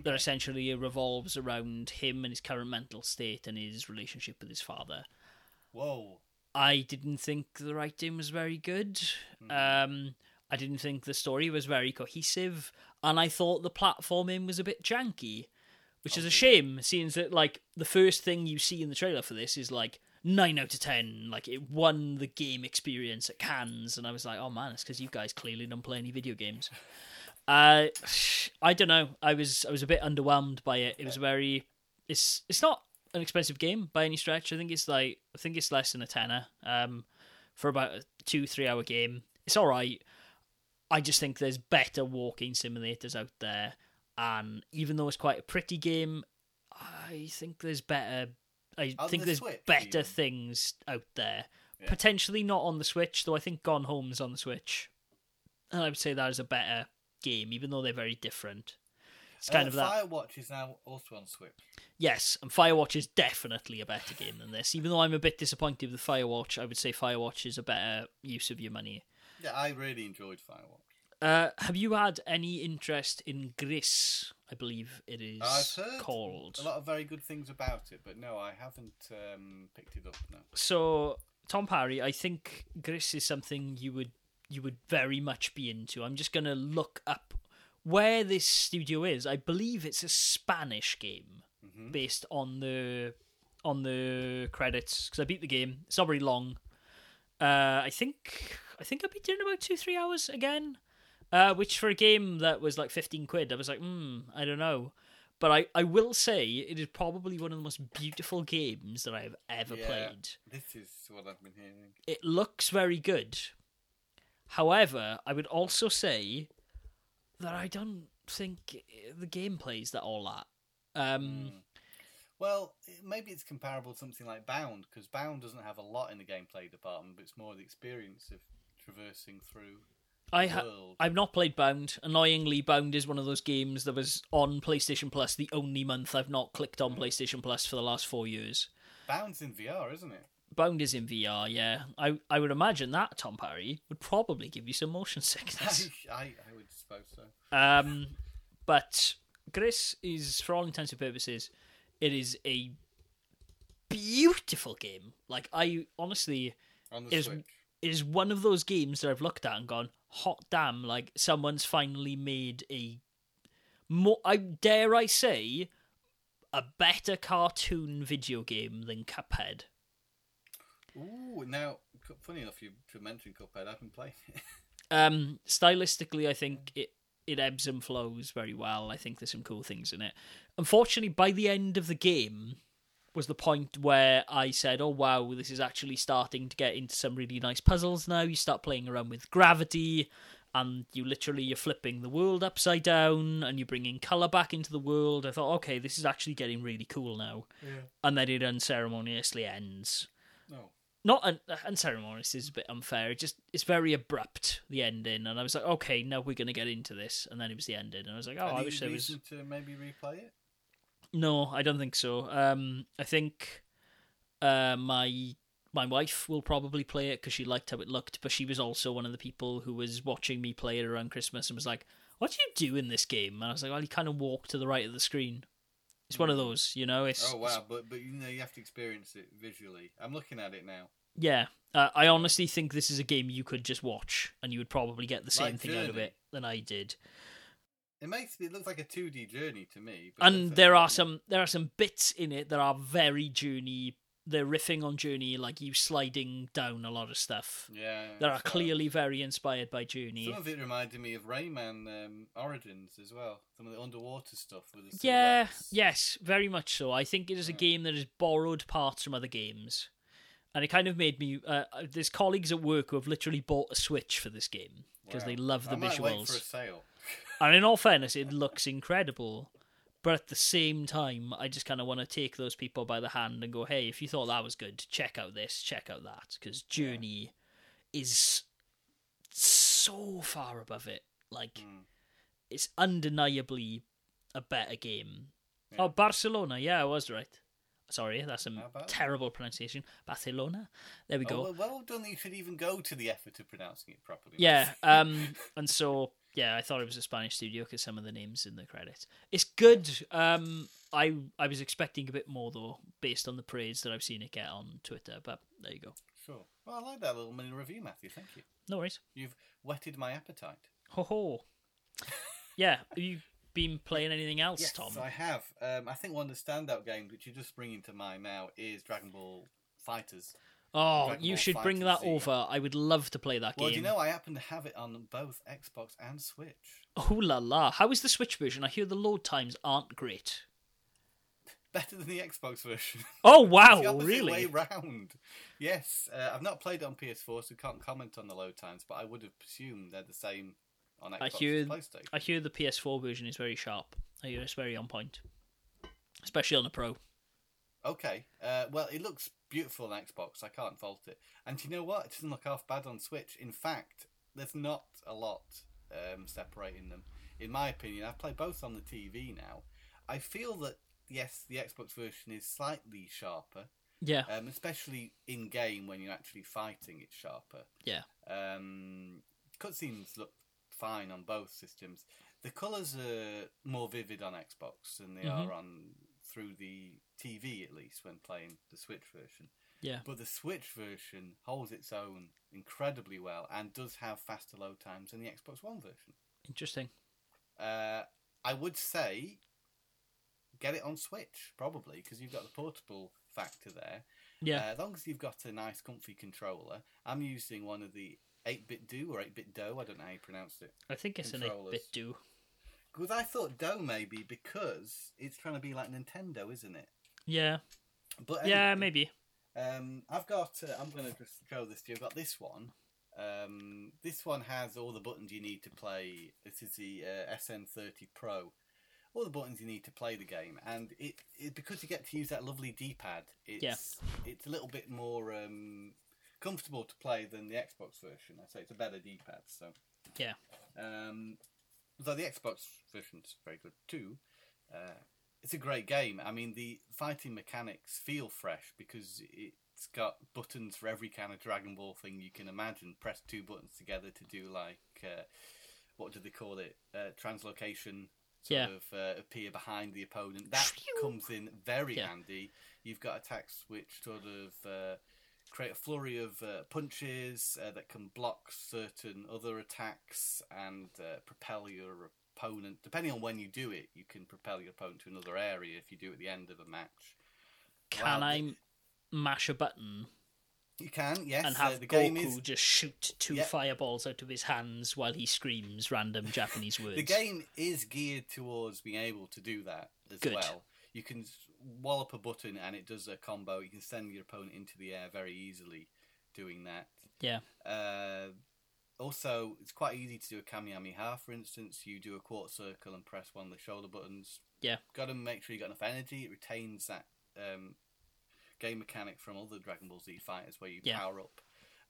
that essentially revolves around him and his current mental state and his relationship with his father. Whoa. I didn't think the writing was very good. Um, I didn't think the story was very cohesive, and I thought the platforming was a bit janky, which is a shame, seeing that like the first thing you see in the trailer for this is like nine out of ten, like it won the game experience at Cannes, and I was like, oh man, it's because you guys clearly don't play any video games. Uh, I don't know. I was I was a bit underwhelmed by it. It was very. It's it's not an expensive game by any stretch. I think it's like I think it's less than a tenner. Um, for about a two three hour game, it's all right. I just think there's better walking simulators out there, and even though it's quite a pretty game, I think there's better. I On think the there's Switch, better even? things out there. Yeah. Potentially not on the Switch, though. I think Gone Home's on the Switch, and I would say that is a better game, even though they're very different. It's kind Uh, of that. Firewatch is now also on Switch. Yes, and Firewatch is definitely a better game than this. Even though I'm a bit disappointed with Firewatch, I would say Firewatch is a better use of your money. Yeah, I really enjoyed Firewatch. Uh, have you had any interest in Gris? I believe it is I've heard called. a lot of very good things about it, but no, I haven't um, picked it up. No. So, Tom Parry, I think Gris is something you would you would very much be into. I'm just gonna look up where this studio is. I believe it's a Spanish game Mhm. based on the on the credits because I beat the game. It's not very long. Uh, I think I think I beat it in about two three hours again. Uh, which for a game that was like fifteen quid, I was like, hmm, I don't know. But I, I will say it is probably one of the most beautiful games that I have ever Yeah. played This is what I've been hearing. it looks very good. However, I would also say that I don't think the gameplay is that all that. Um, Well, maybe it's comparable to something like Bound, because Bound doesn't have a lot in the gameplay department, but it's more the experience of traversing through I ha- world. I've not played Bound. Annoyingly, Bound is one of those games that was on PlayStation Plus the only month I've not clicked on PlayStation Plus for the last four years. Bound's in VR, isn't it? Bound is in VR, yeah. I I would imagine that Tom Parry would probably give you some motion *laughs* sickness. I, I, I would suppose so. Um, but Gris is, for all intents and purposes, it is a beautiful game. Like I honestly, On the Is- Switch. Is one of those games that I've looked at and gone, hot damn! Like someone's finally made a more. I dare I say, a better cartoon video game than Cuphead. Ooh, now funny enough, you to mention Cuphead. I've been playing it. *laughs* Um, stylistically, I think it it ebbs and flows very well. I think there's some cool things in it. Unfortunately, by the end of the game was the point where I said, "Oh wow, this is actually starting to get into some really nice puzzles now. You start playing around with gravity, and you literally you're flipping the world upside down, and you're bringing color back into the world." I thought, "Okay, this is actually getting really cool now." Yeah. And then it unceremoniously ends. No. Not un- uh, unceremonious is a bit unfair. It just it's very abrupt the ending, and I was like, okay, now we're gonna get into this, and then it was the ending, and I was like, oh, I wish there was. to maybe replay it? No, I don't think so. Um, I think uh, my my wife will probably play it because she liked how it looked, but she was also one of the people who was watching me play it around Christmas and was like, "What do you do in this game?" And I was like, "Well, you kind of walk to the right of the screen." It's one of those, you know. It's Oh wow, but but you know you have to experience it visually. I'm looking at it now. yeah. Uh, I honestly think this is a game you could just watch, and you would probably get the same Like thing out of it than I did. It makes it look like a 2D journey to me. but and there are some there are some bits in it that are very journey they're riffing on journey like you sliding down a lot of stuff Yeah. that are so- clearly very inspired by journey Some of it reminded me of Rayman um, Origins as well. Some of the underwater stuff with the yeah silhouettes. yes very much so i think it is a Yeah. game that has borrowed parts from other games and it kind of made me uh, uh, there's colleagues at work who have literally bought a switch for this game because they love the I wait for a visuals sale. And in all fairness it looks incredible but at the same time i just kind of want to take those people by the hand and go hey if you thought that was good check out this check out that because journey is so far above it like Mm. it's undeniably a better game Yeah. oh barcelona yeah i was right sorry that's a How about that? terrible pronunciation barcelona there we Oh, go well, well done. that You should even go to the effort of pronouncing it properly. Yeah, *laughs* um, and so yeah, I thought it was a Spanish studio because some of the names in the credits. It's good. Um, I I was expecting a bit more though, based on the praise that I've seen it get on Twitter. But there you go. sure. Well, I like that little mini review, Matthew. Thank you. No worries. You've whetted my appetite. Ho ho. Yeah, have you been playing anything else, Tom? yes, Tom? I have. Um, I think one of the standout games which you just bringing to mind now is Dragon Ball FighterZ. Oh, Dragon you Ball should bring that over. I would love to play that game. Well, do you know I happen to have it on both Xbox and Switch. Oh la la! How is the Switch version? I hear the load times aren't great. *laughs* Better than the Xbox version. Oh *laughs* the wow! opposite Really? way round. Yes, uh, I've not played it on PS4, so can't comment on the load times. But I would have presumed they're the same on Xbox I hear- and PlayStation. I hear the PS4 version is very sharp. I hear it's very on point, especially on a Pro. Okay, uh, well, it looks beautiful on Xbox. I can't fault it. And you know what? It doesn't look half bad on Switch. In fact, there's not a lot um, separating them. In my opinion, I've played both on the TV now. I feel that yes, the Xbox version is slightly sharper, Yeah, um, especially in game when you're actually fighting. It's sharper. yeah. Um, cutscenes look fine on both systems. The colours are more vivid on Xbox than they Mhm. are on through the TV at least when playing the Switch version. Yeah. But the Switch version holds its own incredibly well and does have faster load times than the Xbox One version. Interesting. Uh, I would say get it on Switch probably because you've got the portable factor there. Yeah. Uh, as long as you've got a nice, comfy controller. I'm using one of the 8-bit Do or 8-bit Do. I don't know how you pronounce it. I think it's an 8 bit do. Because I thought Do maybe because it's trying to be like Nintendo, isn't it? Yeah. But Yeah, maybe. Um, I've got. Uh, I'm going to just show this to you. I've got this one. Um, this one has all the buttons you need to play. This is the uh, SN30 Pro. All the buttons you need to play the game, and it, it because you get to use that lovely D-pad. It's Yeah. it's a little bit more um, comfortable to play than the Xbox version. I say it's a better D-pad. So Yeah. um, though the Xbox version's very good too. Uh, it's a great game. I mean, the fighting mechanics feel fresh because it's got buttons for every kind of Dragon Ball thing you can imagine. Press two buttons together to do like uh, what do they call it? Uh, translocation. Sort Yeah. of uh, appear behind the opponent. That comes in very Yeah. handy. You've got attacks which sort of uh, create a flurry of uh, punches uh, that can block certain other attacks and uh, propel your opponent, depending on when you do it, you can propel your opponent to another area if you do it at the end of a match. Can Wow, I mash a button You can, yes. and uh, have the Goku is just shoot two Yeah. fireballs out of his hands while he screams random Japanese *laughs* words? the game is geared towards being able to do that as Good. well. You can wallop a button and it does a combo. You can send your opponent into the air very easily doing that. Yeah. Uh, also, it's quite easy to do a Kamehameha, for instance. You do a quarter circle and press one of the shoulder buttons. Yeah. Got to make sure you got enough energy. It retains that um, game mechanic from other Dragon Ball Z fighters where you Yeah. power up.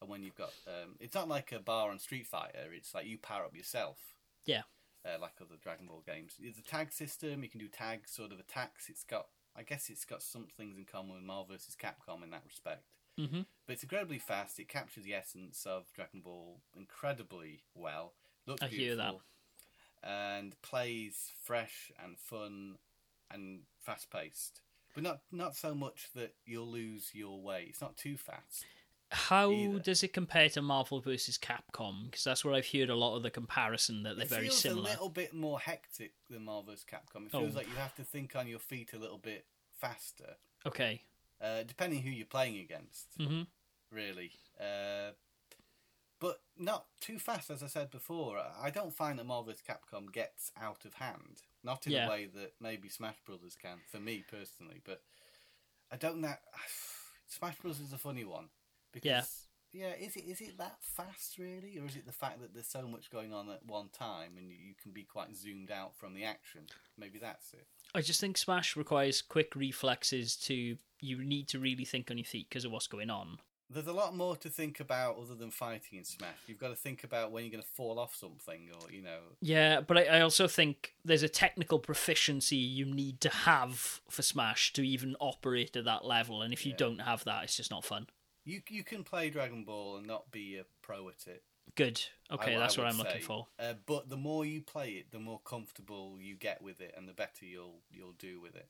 And when you've got. Um, it's not like a bar on Street Fighter, it's like you power up yourself. Yeah. Uh, like other Dragon Ball games. It's a tag system. You can do tag sort of attacks. It's got. I guess it's got some things in common with Marvel vs. Capcom in that respect. hmm But it's incredibly fast. It captures the essence of Dragon Ball incredibly well. Looks I hear that. beautiful, And plays fresh and fun and fast paced. But not not so much that you'll lose your way. It's not too fast. How Either. does it compare to Marvel versus Capcom? Because that's where I've heard a lot of the comparison that they're it very feels similar. a little bit more hectic than Marvel vs. Capcom. It Oh. feels like you have to think on your feet a little bit faster, Okay. uh, depending who you're playing against. hmm really. Uh, but not too fast, as I said before. I don't find that Marvel vs. Capcom gets out of hand. Not in Yeah. a way that maybe Smash Brothers can, for me personally. But I don't know. *sighs* Smash Brothers is a funny one because Yeah. yeah, is it is it that fast really, or is it the fact that there's so much going on at one time and you, can be quite zoomed out from the action? Maybe that's it. I just think Smash requires quick reflexes to. You need to really think on your feet because of what's going on. There's a lot more to think about other than fighting in Smash. You've got to think about when you're going to fall off something, or you know, Yeah, but I, I also think there's a technical proficiency you need to have for Smash to even operate at that level, and if you Yeah. don't have that, it's just not fun. You you can play Dragon Ball and not be a pro at it. Good. Okay, I- that's I what I'm looking for. Uh, but the more you play it, the more comfortable you get with it, and the better you'll you'll do with it.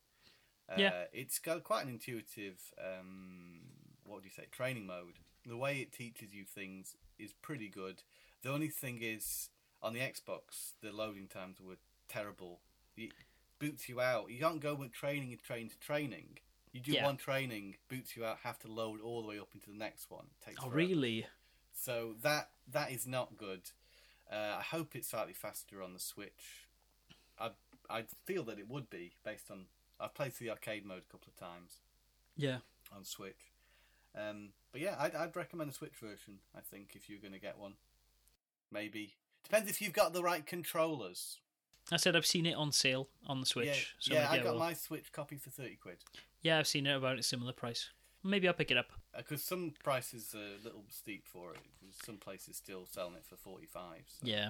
Uh, Yeah. it's got quite an intuitive. Um, what do you say? Training mode. The way it teaches you things is pretty good. The only thing is, on the Xbox, the loading times were terrible. It boots you out. You can't go with training and train to training. You do Yeah. one training, boots you out, have to load all the way up into the next one. It takes Oh, forever. really? So that that is not good. Uh, I hope it's slightly faster on the Switch. I I feel that it would be based on I've played through the arcade mode a couple of times Yeah. on Switch. Um, but yeah, I'd, I'd recommend a Switch version. I think if you're going to get one, maybe depends if you've got the right controllers. I said I've seen it on sale on the Switch. yeah, so yeah. I got will. my Switch copy for thirty quid Yeah, I've seen it about a similar price. Maybe I'll pick it up. because some prices are a little steep for it. Some places still selling it for forty five. So. Yeah.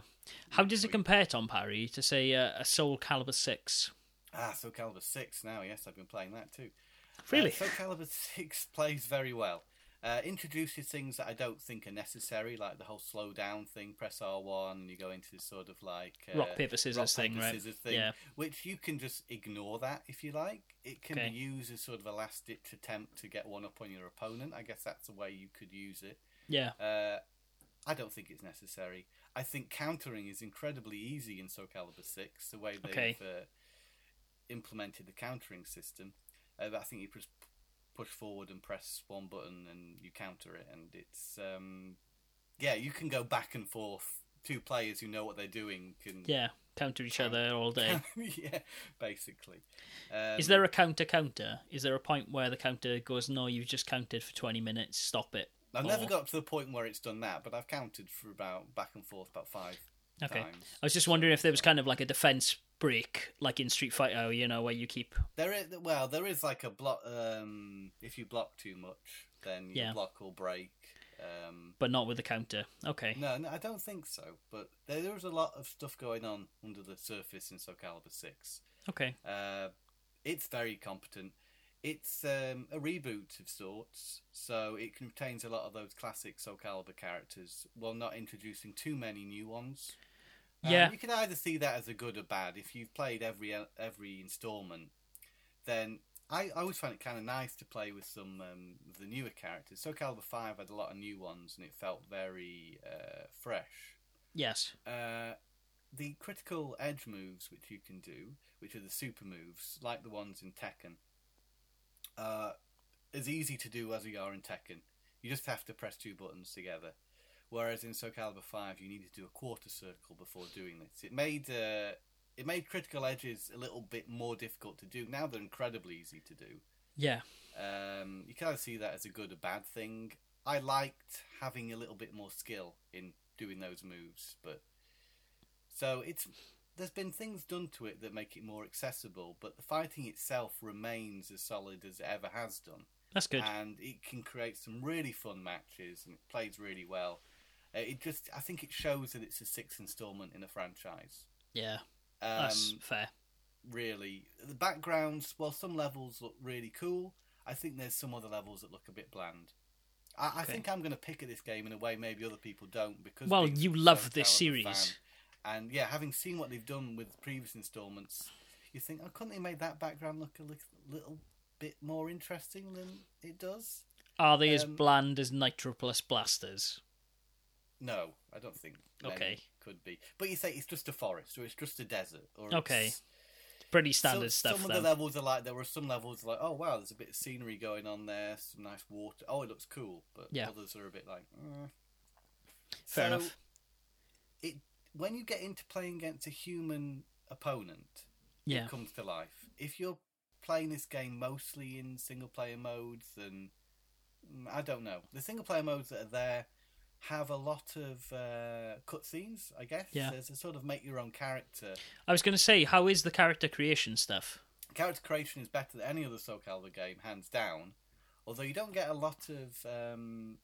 How does it compare, Tom Parry, to say uh, a Soul Calibur Six? Ah, Soul Calibur 6 now, yes, I've been playing that too. Really? Uh, Soul Calibur *laughs* 6 plays very well. Uh, introduces things that I don't think are necessary, like the whole slow down thing, press R1, and you go into this sort of like. Uh, Rock paper scissors rock, thing, paper, right? scissors thing, Yeah. Which you can just ignore that if you like. It can Okay. be used as sort of a last ditch attempt to get one up on your opponent. I guess that's the way you could use it. Yeah. Uh, I don't think it's necessary. I think countering is incredibly easy in Soul Calibur 6, the way they've Okay. uh, implemented the countering system. Uh, I think you just push forward and press one button and you counter it, and it's. Um, yeah, you can go back and forth. Two players who know what they're doing can. Yeah. Counter each other all day. *laughs* yeah, basically. Um, Is there a counter counter? Is there a point where the counter goes, no, you've just counted for 20 minutes, stop it? I've never or- got to the point where it's done that, but I've counted for about back and forth about five Okay. times. I was just wondering if there was kind of like a defense break, like in Street Fighter, you know, where you keep. There is well, there is like a block. Um, if you block too much, then your Yeah. block will break. Um, But not with the counter. Okay. no, no, I don't think so. But there, there is a lot of stuff going on under the surface in Soul Calibur Six. Okay. Uh, it's very competent. It's um, a reboot of sorts, so it contains a lot of those classic Soul Calibur characters, while not introducing too many new ones. Um, Yeah. you can either see that as a good or bad. If you've played every every installment, then I, I always find it kind of nice to play with some um, the newer characters. Soul Calibur Five had a lot of new ones, and it felt very uh, fresh. Yes. Uh, the critical edge moves, which you can do, which are the super moves, like the ones in Tekken, uh, as easy to do as they are in Tekken. You just have to press two buttons together. Whereas in Soul Calibur Five, you needed to do a quarter circle before doing this. It made uh, it made critical edges a little bit more difficult to do. Now they're incredibly easy to do. Yeah. Um, you kind of see that as a good or bad thing. I liked having a little bit more skill in doing those moves, but so it's there's been things done to it that make it more accessible, but the fighting itself remains as solid as it ever has done. That's good. And it can create some really fun matches, and it plays really well. Uh, it just, I think, it shows that it's a sixth installment in a franchise. yeah. Um, That's fair. really, the backgrounds. Well, some levels look really cool. I think there's some other levels that look a bit bland. I, I think I'm going to pick at this game in a way maybe other people don't because. Well, you love this series. and yeah, having seen what they've done with previous installments, you think, oh, couldn't they make that background look a li- little bit more interesting than it does? Are they as um, bland as Nitroplus Blasterz? No, I don't think. Okay. could be. But you say it's just a forest, or it's just a desert, or Okay. it's- Pretty standard some, stuff Some then. of the levels are like there were some levels like oh wow, there's a bit of scenery going on there, some nice water. Oh, it looks cool. But Yeah. others are a bit like. eh. Fair So, enough. It when you get into playing against a human opponent, Yeah. it comes to life. If you're playing this game mostly in single player modes, then mm, I don't know. The single player modes that are there have a lot of uh, cutscenes. I guess Yeah. there's a sort of make your own character. I was going to say, how is the character creation stuff? character creation is better than any other Soul Calibur game, hands down. Although you don't get a lot of um,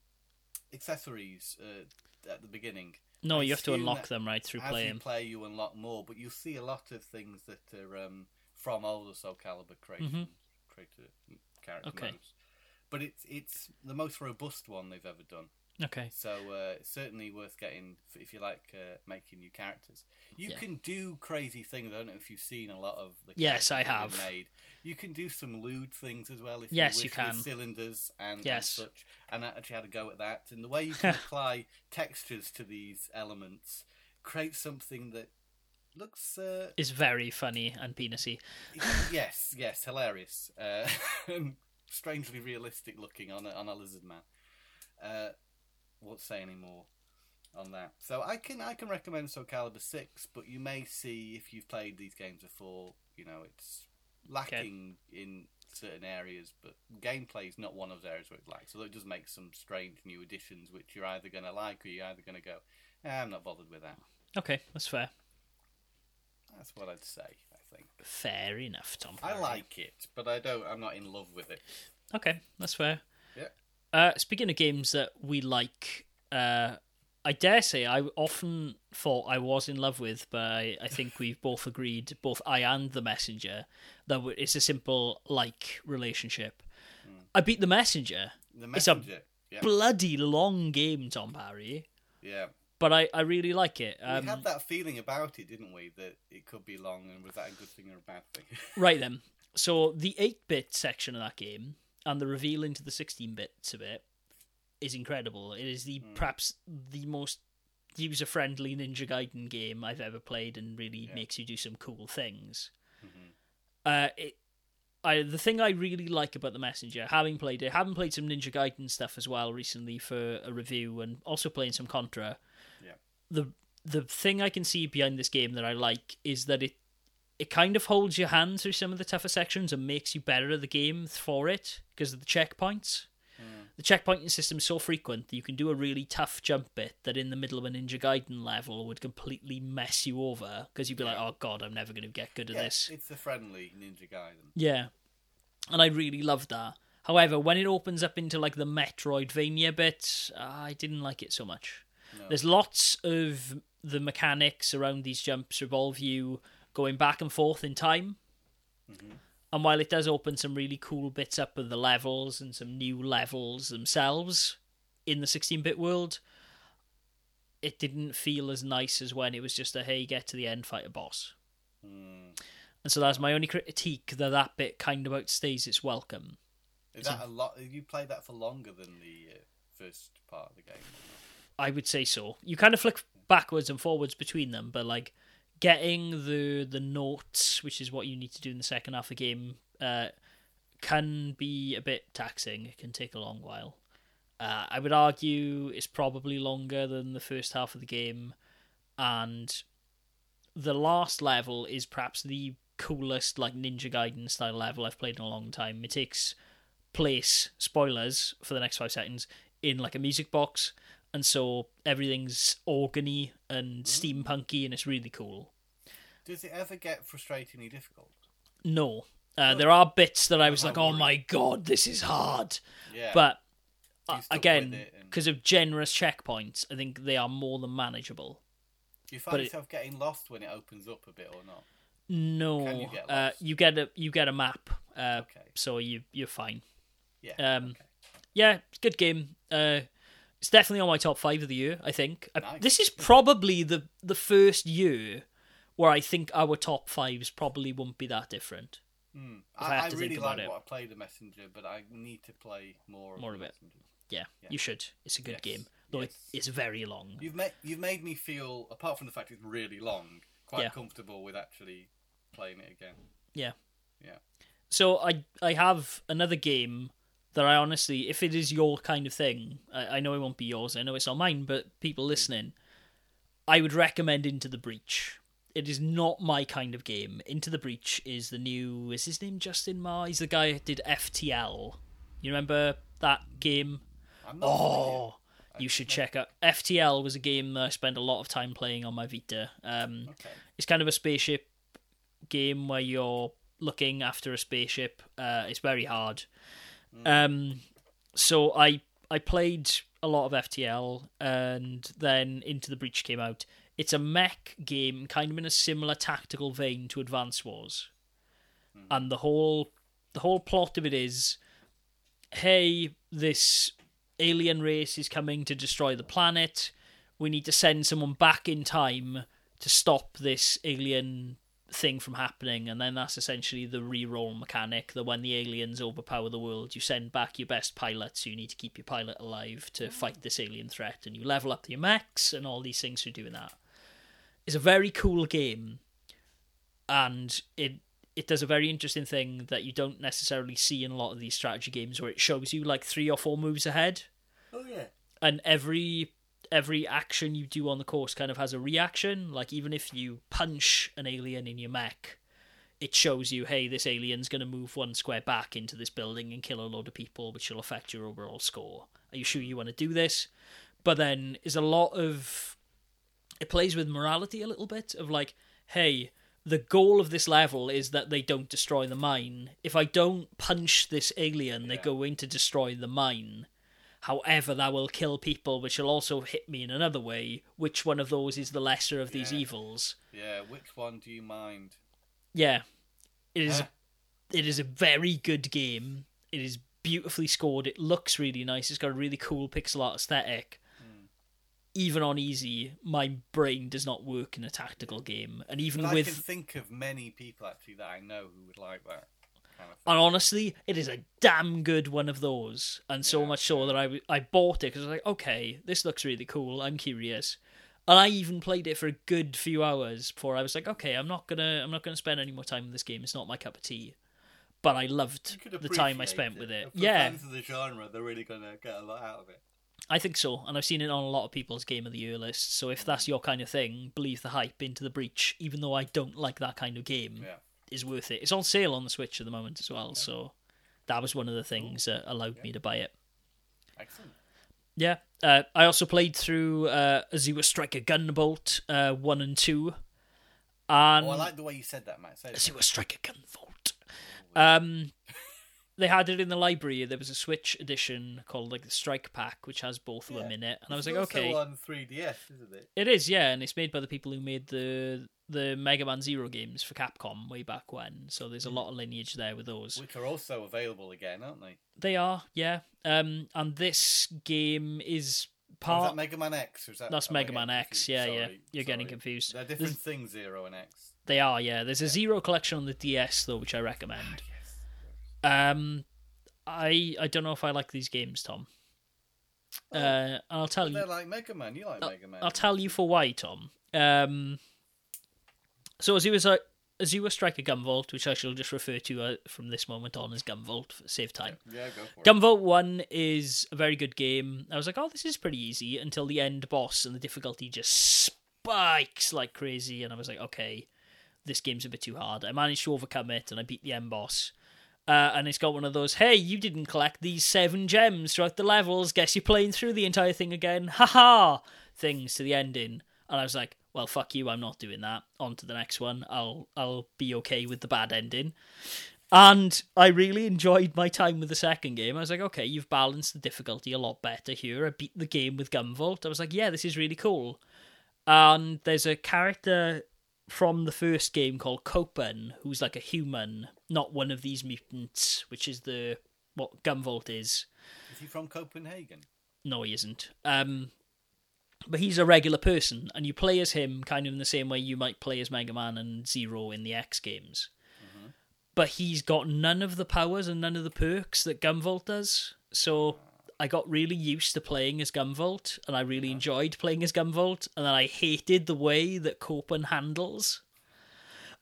accessories uh, at the beginning. No, I you have to unlock them right through As playing. you play, you unlock more, but you see a lot of things that are um, from older Soul Calibur creation, creator character Mm-hmm. Okay. modes. But it's it's the most robust one they've ever done. Okay. So uh, it's certainly worth getting if you like uh, making new characters. You Yeah. can do crazy things. I don't know if you've seen a lot of the Yes, I have. Made. You can do some lewd things as well. If Yes, you, you can. Cylinders and, and Yes. such. And I actually had a go at that. And the way you can *laughs* apply textures to these elements creates something that looks uh, It's very funny and penisy. *laughs* *laughs* yes, yes, hilarious, uh, and strangely realistic looking on a, on a lizard man. Uh, won't say any more on that. So I can I can recommend Soul Calibur six, but you may see if you've played these games before, you know it's lacking in certain areas, but gameplay is not one of those areas where it lacks. Although it does make some strange new additions, which you're either going to like or you're either going to go, eh, I'm not bothered with that. Okay, that's fair. That's what I'd say. I think Fair enough, Tom. I like it, but I don't. I'm not in love with it. Okay, that's fair. Uh, speaking of games that we like, uh, I dare say I often thought I was in love with, but I, I think *laughs* we've both agreed, both I and the messenger, that it's a simple like relationship. I beat the messenger. The messenger. It's a yeah. Bloody long game, Tom Parry, yeah. but I, I really like it. we Um, had that feeling about it, didn't we? That it could be long, and was that a good thing or a bad thing? *laughs* Right then. So the 8 bit section of that game and the reveal into the 16 bits of it is incredible. It is the perhaps the most user friendly Ninja Gaiden game I've ever played and really Yeah. makes you do some cool things. Mhm. Uh, it, I, the thing I really like about the Messenger, having played it, having played some Ninja Gaiden stuff as well recently for a review, and also playing some Contra. Yeah. The the thing I can see behind this game that I like is that it it kind of holds your hand through some of the tougher sections and makes you better at the game for it because of the checkpoints. Hmm. The checkpointing system is so frequent that you can do a really tough jump bit that in the middle of a Ninja Gaiden level would completely mess you over because you'd be like, "Oh God, I'm never going to get good at this." it's a friendly Ninja Gaiden. Yeah. And I really loved that. However, when it opens up into like the Metroidvania bit, I didn't like it so much. No. There's lots of the mechanics around these jumps revolve you going back and forth in time. Mhm. And while it does open some really cool bits up of the levels and some new levels themselves in the 16 bit world, it didn't feel as nice as when it was just a hey, get to the end, fight a boss. Mm. And so that's my only critique that that bit kind of outstays its welcome. Is that a lot? Have you played that for longer than the uh, first part of the game? I would say so. You kind of flick backwards and forwards between them, but like getting the the notes, which is what you need to do in the second half of the game, uh, can be a bit taxing. It can take a long while. Uh, I would argue it's probably longer than the first half of the game, and the last level is perhaps the coolest like Ninja Gaiden style level I've played in a long time. It takes place spoilers for the next five seconds in like a music box, and so everything's organy and steampunky, and it's really cool. Does it ever get frustratingly difficult? No, uh, there are bits that I was like, "Oh worry. my god, this is hard," Yeah. but uh, again, it and- because of generous checkpoints, I think they are more than manageable. Do you find but it- yourself getting lost when it opens up a bit or not? No, you get uh, you get a you get a map, uh, Okay. so you you're fine. Yeah. Um, okay. Yeah, good game. Uh, it's definitely on my top five of the year. I think Uh, Nice. this is probably the the first year where I think our top fives probably won't be that different. Hmm. I I, I really like what I played the Messenger, but I need to play more. More of it. Yeah, Yeah. you should. It's a good Yes, game, though it, yes. it's very long. You've made you've made me feel, apart from the fact it's really long, quite Yeah. comfortable with actually playing it again. Yeah. Yeah. So I I have another game that I honestly, if it is your kind of thing, I, I know it won't be yours. I know it's not mine, but people listening, I would recommend Into the Breach. It is not my kind of game. Into the Breach is the new. Is his name Justin Ma? He's the guy who did FTL. You remember that game? Oh, you should check out. FTL was a game that I spent a lot of time playing on my Vita. Um, Okay. it's kind of a spaceship game where you're looking after a spaceship. Uh, it's very hard. Um, so I I played a lot of FTL, and then Into the Breach came out. It's a mech game, kind of in a similar tactical vein to Advance Wars, and the whole the whole plot of it is, hey, this alien race is coming to destroy the planet. We need to send someone back in time to stop this alien thing from happening, and then that's essentially the re-roll mechanic. That when the aliens overpower the world, you send back your best pilot, so you need to keep your pilot alive to mm-hmm. fight this alien threat, and you level up your mechs and all these things for doing that. It's a very cool game, and it it does a very interesting thing that you don't necessarily see in a lot of these strategy games, where it shows you like three or four moves ahead Oh yeah. and every every action you do on the course kind of has a reaction. Like even if you punch an alien in your mech it shows you hey this alien's going to move one square back into this building and kill a load of people which will affect your overall score. Are you sure you want to do this? But then is a lot of it plays with morality a little bit of like hey the goal of this level is that they don't destroy the mine. If i don't punch this alien they're Yeah. going to destroy the mine However, that will kill people, which will also hit me in another way. Which one of those is the lesser of these Yeah. evils? Yeah. Which one do you mind? Yeah, it is. It is a very good game. It is beautifully scored. It looks really nice. It's got a really cool pixel art aesthetic. Hmm. Even on easy, my brain does not work in a tactical game, and even But I with can think of many people actually that I know who would like that kind of. And honestly, it is a damn good one of those, and so Yeah, much so that I I bought it because I was like, okay, this looks really cool. I'm curious, and I even played it for a good few hours before I was like, okay, I'm not gonna I'm not gonna spend any more time in this game. It's not my cup of tea, but I loved the time I spent with it. For Yeah, fans of the genre, they're really gonna get a lot out of it. I think so, and I've seen it on a lot of people's game of the year lists. So if that's your kind of thing, believe the hype into the breach. Even though I don't like that kind of game, Yeah. Is worth it. It's on sale on the Switch at the moment as well, so that was one of the things that allowed me to buy it. Excellent. Yeah, uh, I also played through uh, Azure Striker Gunvolt uh, one and two, and Oh, I like the way you said that, Matt. Say. Azure Striker Gunvolt. Um, they had it in the library. There was a Switch edition called like the Strike Pack, which has both of them in it, and I was It's like, also okay, on 3DS, isn't it? it is, yeah, and it's made by the people who made the the Mega Man Zero games for Capcom way back when. So there's a lot of lineage there with those. Which are also available again, aren't they? They are, yeah. Um, and this game is Oh, is part. that Mega Man X? Or is that, That's I Mega Man X. confused? Yeah, yeah. You're getting confused. They're There's- different things, Zero and X. They are, yeah. There's a Zero collection on the DS though, which I recommend. *sighs* Um, I I don't know if I like these games, Tom. Oh. Uh, I'll tell you They're like Mega Man. You like I'll, Mega Man. I'll tell you for why, Tom. Um, So as he was a Azure Striker Gunvolt, which I shall just refer to uh, from this moment on as Gunvolt for save time. Yeah, go for Gunvolt 1 is a very good game. I was like, oh, this is pretty easy until the end boss and the difficulty just spikes like crazy. And I was like, okay, this game's a bit too hard. I managed to overcome it and I beat the end boss. Uh, and it's got one of those, hey, you didn't collect these seven gems throughout the levels. Guess you're playing through the entire thing again. Haha! Things to the ending. And I was like, well, fuck you, I'm not doing that. On to the next one. I'll I'll be okay with the bad ending. And I really enjoyed my time with the second game. I was like, okay, you've balanced the difficulty a lot better here. I beat the game with Gunvolt. I was like, yeah, this is really cool. And there's a character from the first game called Copen, who's like a human, not one of these mutants, which is the what Gunvolt is. Is he from Copenhagen? No, he isn't. Um, but he's a regular person, and you play as him kind of in the same way you might play as Mega Man and Zero in the X games. But he's got none of the powers and none of the perks that Gunvolt does. So I got really used to playing as Gunvolt, and I really enjoyed playing as Gunvolt, and then I hated the way that Copen handles.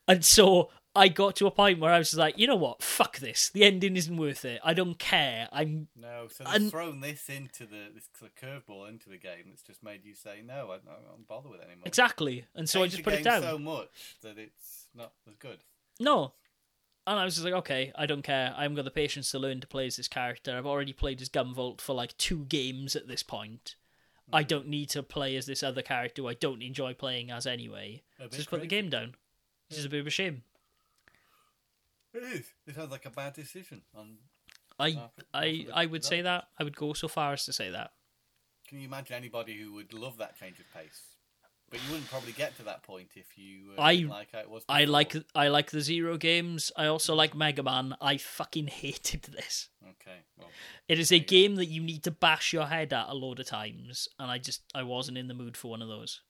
And so I got to a point where I was like, you know what? Fuck this. The ending isn't worth it. I don't care. I'm No, so they've thrown this into the this curveball into the game that's just made you say no, I, I don't bother with it anymore. exactly. And so I just put it down. so much that it's not as good. No. And I was just like, okay, I don't care. I haven't got the patience to learn to play as this character. I've already played as Gunvolt for like two games at this point. Hmm. I don't need to play as this other character who I don't enjoy playing as anyway. Bit Just put the game down. Which is a bit of a shame. It is. It sounds like a bad decision. On I I. I would say that. I would go so far as to say that. can you imagine anybody who would love that change of pace? But you wouldn't probably get to that point if you uh, I- didn't like how it was. I like I like the Zero games. I also like Mega Man. I fucking *laughs* hated this. Okay, well, It is a game that you need to bash your head at a load of times, and I just I wasn't in the mood for one of those.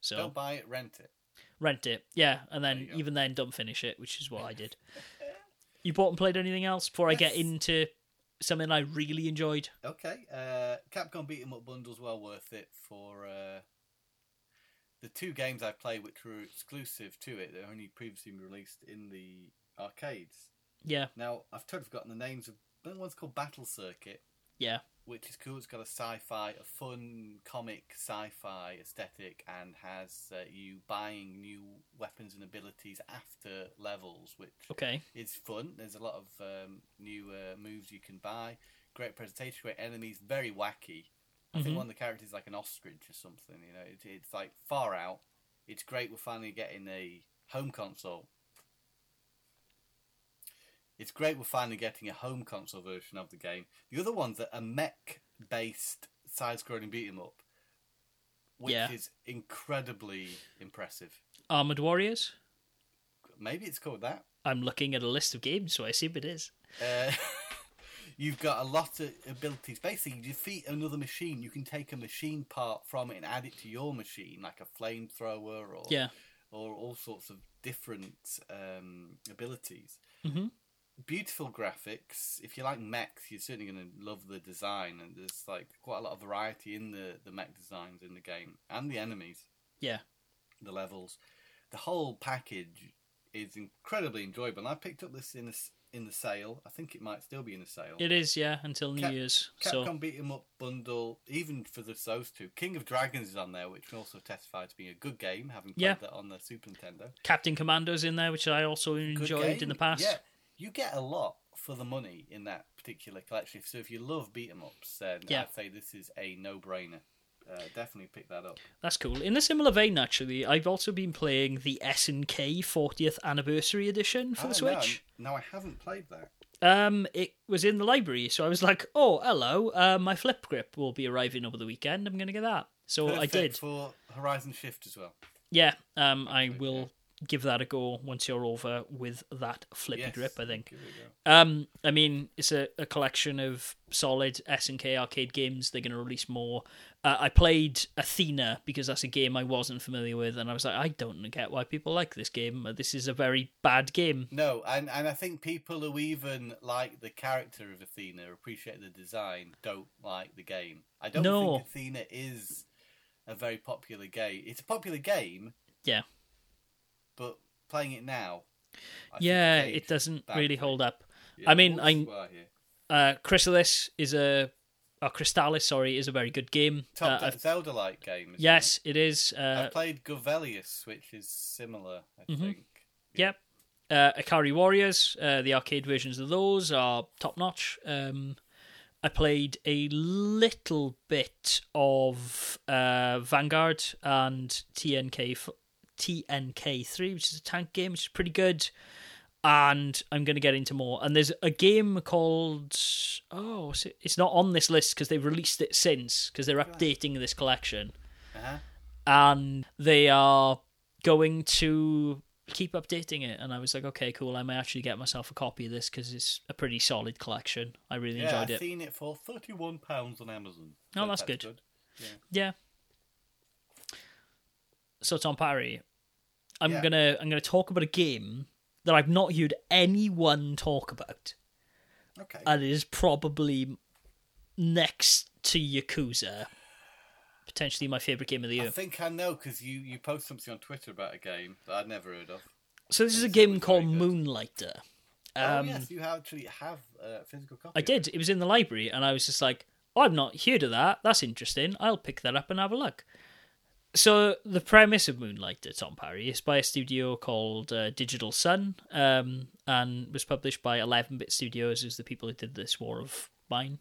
So don't buy it, rent it. rent it, yeah, and then There you go. even then don't finish it, which is what I did. *laughs* You bought and played anything else before I get into something I really enjoyed? Okay, uh, Capcom Beat 'em Up bundles well worth it for uh, the two games I played, which were exclusive to it. They're only previously released in the arcades. Yeah, Now I've totally forgotten the names of. But one's called Battle Circuit, yeah, which is cool. It's got a sci-fi, a fun comic sci-fi aesthetic, and has uh, you buying new weapons and abilities after levels, which okay, is fun. There's a lot of um, new uh, moves you can buy. Great presentation, great enemies, very wacky. I Mhm. think one of the characters is like an ostrich or something. You know, it, it's like far out. It's great. We're finally getting a home console. It's great. We're finally getting a home console version of the game. The other one's a mech-based side-scrolling beat 'em up, which Yeah. is incredibly impressive. Armored Warriors. Maybe it's called that. I'm looking at a list of games, so I assume it is. Uh, *laughs* you've got a lot of abilities. Basically, you defeat another machine. You can take a machine part from it and add it to your machine, like a flamethrower or Yeah, or all sorts of different um, abilities. hmm Beautiful graphics. If you like mechs, you're certainly going to love the design. And there's like quite a lot of variety in the the mech designs in the game and the enemies, yeah, the levels. The whole package is incredibly enjoyable. And I picked up this in a in the sale. I think it might still be in the sale. it is. Yeah, until New Cap- Year's. Capcom So Beat 'em Up bundle, even for the, those two. King of Dragons is on there, which also testify to being a good game, having played Yeah. that on the Super Nintendo. Captain Commando's in there, which I also enjoyed in the past. Yeah, you get a lot for the money in that particular collection. So if you love beat 'em ups, then Yeah. I'd say this is a no-brainer. Uh, definitely pick that up. That's cool. In a similar vein, actually, I've also been playing the SNK 40th Anniversary Edition for the Ah, no, Switch. No, I haven't played that. Um, it was in the library, so I was like, "Oh, hello! Uh, my flip grip will be arriving over the weekend. I'm going to get that." So I did. for Horizon Shift as well. Yeah. Um, I Perfect, will give that a go once you're over with that flippy Yes, grip. I think. Give it a go. Um, I mean, it's a, a collection of solid SNK arcade games. They're going to release more. Uh, I played Athena because that's a game I wasn't familiar with, and I was like, I don't get why people like this game. This is a very bad game. No, and, and I think people who even like the character of Athena, appreciate the design, don't like the game. I don't No. think Athena is a very popular game. It's a popular game, Yeah. But playing it now. I yeah, it doesn't really hold up. Yeah, I mean, I'm- Uh, Chrysalis is a, or Crystalis, sorry, is a very good game. Uh, Top I've- Zelda-like game. yes, it is. Uh, I've played Golvellius, which is similar. I Mhm. think. Yep. Uh, Ikari Warriors, uh, the arcade versions of those are top notch. Um, I played a little bit of uh, Vanguard and TNK TNK3, which is a tank game, which is pretty good. And I'm going to get into more. And there's a game called oh, it's not on this list because they've released it since because they're updating this collection Uh-huh. and they are going to keep updating it. And I was like, okay, cool. I may actually get myself a copy of this because it's a pretty solid collection. I really Yeah, enjoyed I've it. seen it for thirty-one pounds on Amazon. Oh, So that's good. Yeah. Yeah. So Tom Parry, I'm Yeah. gonna I'm gonna talk about a game that I've not heard anyone talk about, Okay. and it is probably next to Yakuza, potentially my favorite game of the year. I think I know because you you post something on Twitter about a game that I'd never heard of. So this is a game called. Moonlighter. oh Um, yes, you actually have a physical copy. I did. It was in the library, and I was just like, oh, "I've not heard of that. That's interesting. I'll pick that up and have a look." So the premise of Moonlighter, Tom Parry, is by a studio called uh, Digital Sun, um, and was published by Eleven Bit Studios, who's the people who did this War of Mine.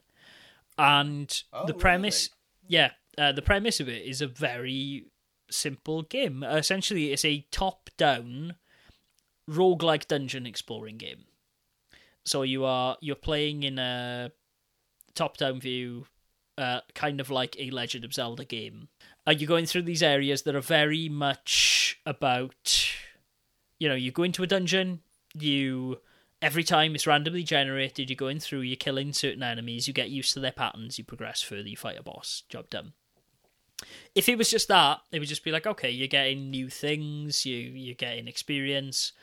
And Oh, the premise, yeah, uh, the premise of it is a very simple game. Essentially, it's a top-down roguelike dungeon exploring game. So you are you're playing in a top-down view, uh, kind of like a Legend of Zelda game. Uh, you're going through these areas that are very much about, you know, you go into a dungeon, you every time it's randomly generated, you're going through, you're killing certain enemies, you get used to their patterns, you progress further, you fight a boss, job done. If it was just that, it would just be like, okay, you're getting new things, you you're getting experience,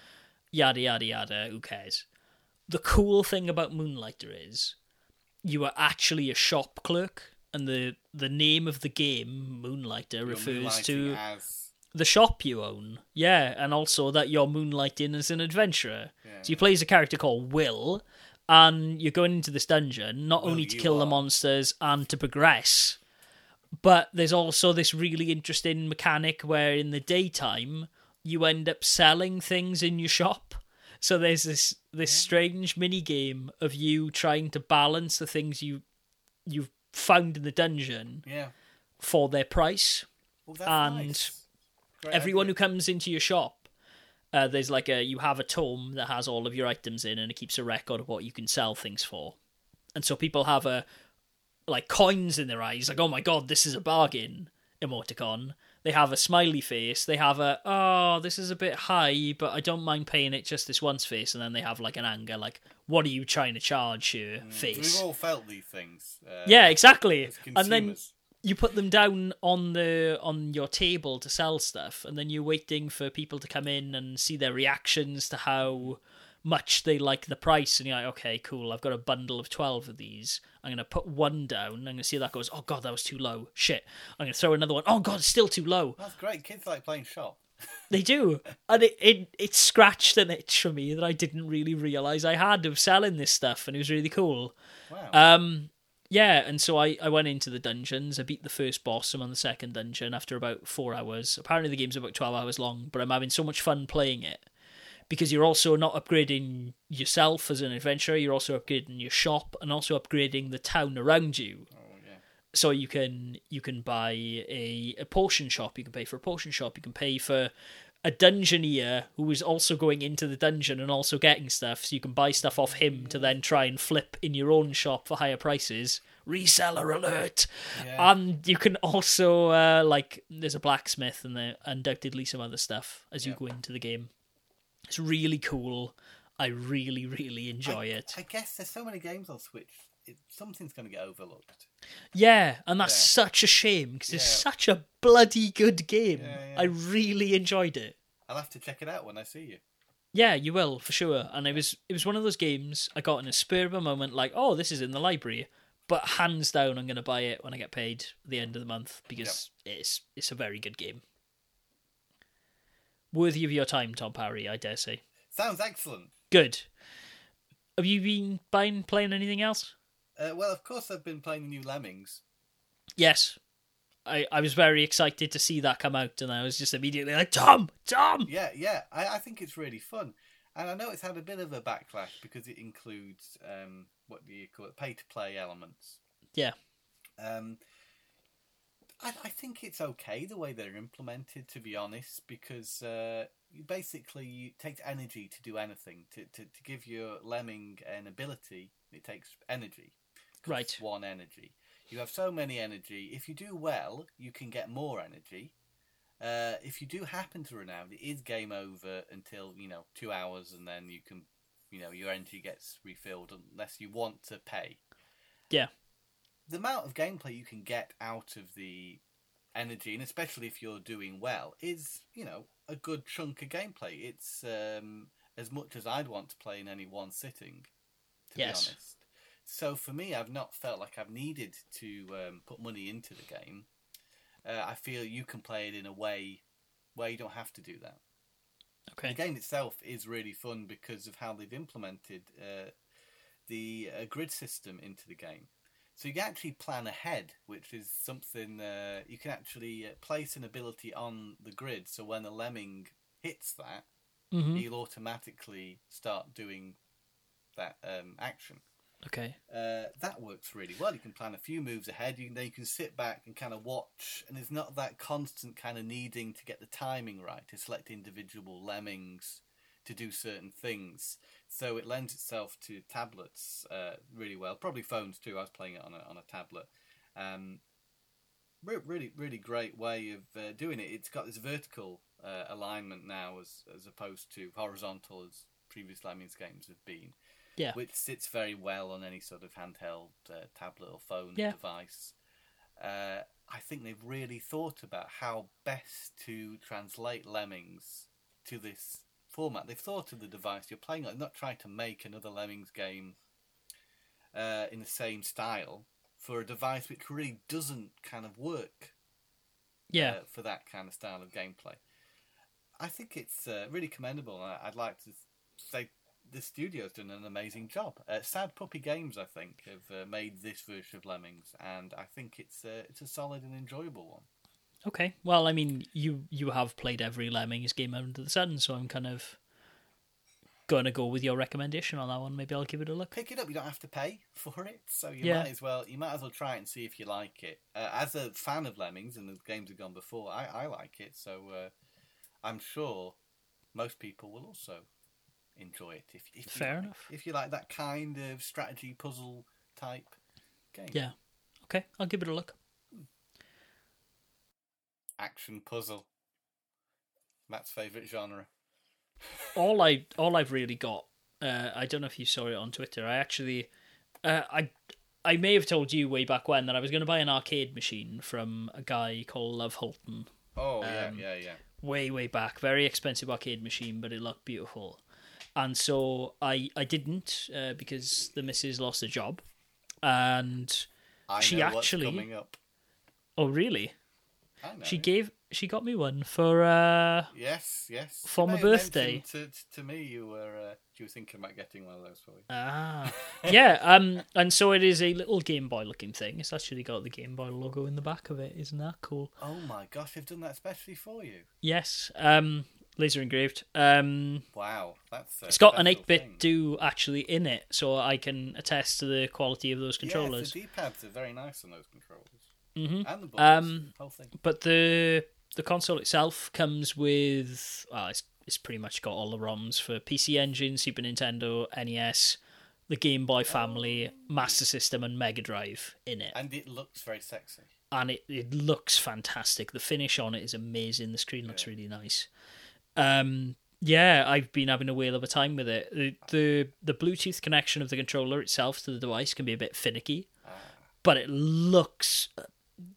yada yada yada. Who cares? The cool thing about Moonlighter is you are actually a shop clerk, and the the name of the game, Moonlighter, refers to as the shop you own. Yeah, and also that you're moonlighting as an adventurer. yeah. So you play as a character called Will, and you're going into this dungeon not Will only to kill the monsters and to progress, but there's also this really interesting mechanic where in the daytime you end up selling things in your shop. So there's this this strange mini game of you trying to balance the things you you've found in the dungeon yeah. for their price Well, and nice. Everyone who comes into your shop uh, there's like a you have a tome that has all of your items in and it keeps a record of what you can sell things for and so people have a like coins in their eyes like oh my god this is a bargain emoticon they have a smiley face they have a oh this is a bit high but i don't mind paying it just this once face and then they have like an anger like what are you trying to charge here face? We've all felt these things. Uh, yeah exactly. and then you put them down on the on your table to sell stuff and then you're waiting for people to come in and see their reactions to how much they like the price and you're like okay cool i've got a bundle of 12 of these. I'm going to put one down i'm going to see that goes. Oh god that was too low. Shit. I'm going to throw another one. Oh god it's still too low. That's great. Kids like playing shop. They do and it, it it scratched an itch for me that i didn't really realize i had of selling this stuff and it was really cool Wow. um, yeah, and so I, I went into the dungeons. I beat the first boss. I'm on the second dungeon after about four hours. Apparently, the game's about 12 hours long, but I'm having so much fun playing it because you're also not upgrading yourself as an adventurer, you're also upgrading your shop and also upgrading the town around you. So you can you can buy a, a potion shop, you can pay for a potion shop, you can pay for a dungeoneer who is also going into the dungeon and also getting stuff, so you can buy stuff off him to then try and flip in your own shop for higher prices. Reseller alert! Yeah. And you can also uh, like there's a blacksmith and there undoubtedly some other stuff as you Yeah. go into the game. It's really cool. I really, really enjoy I, it. I guess there's so many games on Switch. It, something's going to get overlooked. Yeah, and that's Yeah. such a shame because it's Yeah. such a bloody good game. Yeah, yeah. I really enjoyed it. I'll have to check it out when I see you. Yeah, you will for sure. And it was it was one of those games I got in a spur of a moment, like, oh, this is in the library, but hands down, I'm going to buy it when I get paid at the end of the month because it's it's a very good game. worthy of your time, Tom Parry. I dare say. Sounds excellent. Good. Have you been buying playing anything else? Uh, well, of course, I've been playing the new Lemmings. Yes. I, I was very excited to see that come out, and I was just immediately like, Tom, Tom. Yeah, yeah. I, I think it's really fun, and I know it's had a bit of a backlash because it includes um, what do you call it, pay to play elements. Yeah. Um, I, I think it's okay the way they're implemented, to be honest, because uh, you basically it takes energy to do anything. To, to, to give your lemming an ability, it takes energy. Right. One energy. You have so many energy. If you do well, you can get more energy. Uh, if you do happen to run out, it is game over until you know two hours, and then you can, you know, your energy gets refilled unless you want to pay. Yeah. The amount of gameplay you can get out of the energy, and especially if you're doing well, is you know a good chunk of gameplay. It's um, as much as I'd want to play in any one sitting. To Yes. be honest. So for me, I've not felt like I've needed to um, put money into the game. Uh, I feel you can play it in a way where you don't have to do that. Okay. The game itself is really fun because of how they've implemented uh, the uh, grid system into the game. So you can actually plan ahead, which is something uh, you can actually uh, place an ability on the grid. So when a lemming hits that, hmm he'll automatically start doing that um, action. Okay. Uh, that works really well. You can plan a few moves ahead. You can, then you can sit back and kind of watch, and it's not that constant kind of needing to get the timing right to select individual lemmings to do certain things. So it lends itself to tablets uh, really well. Probably phones too. I was playing it on a on a tablet. Um, re- really, really great way of uh, doing it. It's got this vertical uh, alignment now, as as opposed to horizontal as previous Lemmings games have been Yeah. which sits very well on any sort of handheld uh, tablet or phone Yeah. device. Uh, I think they've really thought about how best to translate Lemmings to this format. They've thought of the device you're playing on, not trying to make another Lemmings game uh, in the same style for a device which really doesn't kind of work Yeah. uh, for that kind of style of gameplay. I think it's uh, really commendable. I'd like to say the studio's done an amazing job. Uh, Sad Puppy Games, I think, have uh, made this version of Lemmings, and I think it's uh, it's a solid and enjoyable one. Okay. Well, I mean, you you have played every Lemmings game under the sun, so I'm kind of gonna go with your recommendation on that one. Maybe I'll give it a look. Pick it up; you don't have to pay *laughs* for it, so you Yeah. might as well you might as well try it and see if you like it. Uh, as a fan of Lemmings, and the games have gone before, I, I like it, so uh, I'm sure most people will also enjoy it. If, if you Fair like- enough. If you like that kind of strategy puzzle type game, Yeah. Okay, I'll give it a look. action puzzle. Matt's favorite genre. *laughs* all I all I've really got. Uh, I don't know if you saw it on Twitter. I actually, uh, I I may have told you way back when that I was going to buy an arcade machine from a guy called Love Hultén. Oh yeah, Um, yeah, yeah. Way way back, very expensive arcade machine, but it looked beautiful. And so I I didn't uh, because the missus lost a job, and I she actually- what's coming up. oh really? I know. She gave she got me one for uh Yes, yes. For my birthday. To, to me, you were uh, you were thinking about getting one of those for you. Ah, *laughs* yeah. Um, and so it is a little Game Boy looking thing. It's actually got the Game Boy logo in the back of it. Isn't that cool? Oh my gosh, they've done that especially for you. Yes. Um, laser engraved. Um, Wow, that's. It's got an 8BitDo actually in it, so I can attest to the quality of those controllers. Yes, the D-pads are very nice on those controllers, mm-hmm. and the buttons, Um, the whole thing. But the the console itself comes with well, it's it's pretty much got all the ROMs for PC Engine, Super Nintendo, NES, the Game Boy family, Master System, and Mega Drive in it. And it looks very sexy. and it, it looks fantastic. The finish on it is amazing. The screen looks Yeah. really nice. Um, yeah, I've been having a whale of a time with it. The, the the Bluetooth connection of the controller itself to the device can be a bit finicky, but it looks uh,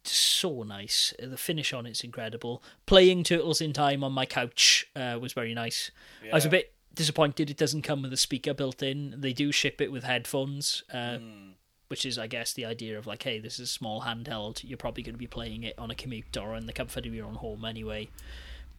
so nice. The finish on it's incredible. Playing Turtles in Time on my couch uh, was very nice. I was a bit disappointed it doesn't come with a speaker built in. They do ship it with headphones. Uh, Mm, which is, I guess, the idea of like, hey, this is a small handheld. You're probably going to be playing it on a commute or in the comfort of your own home anyway.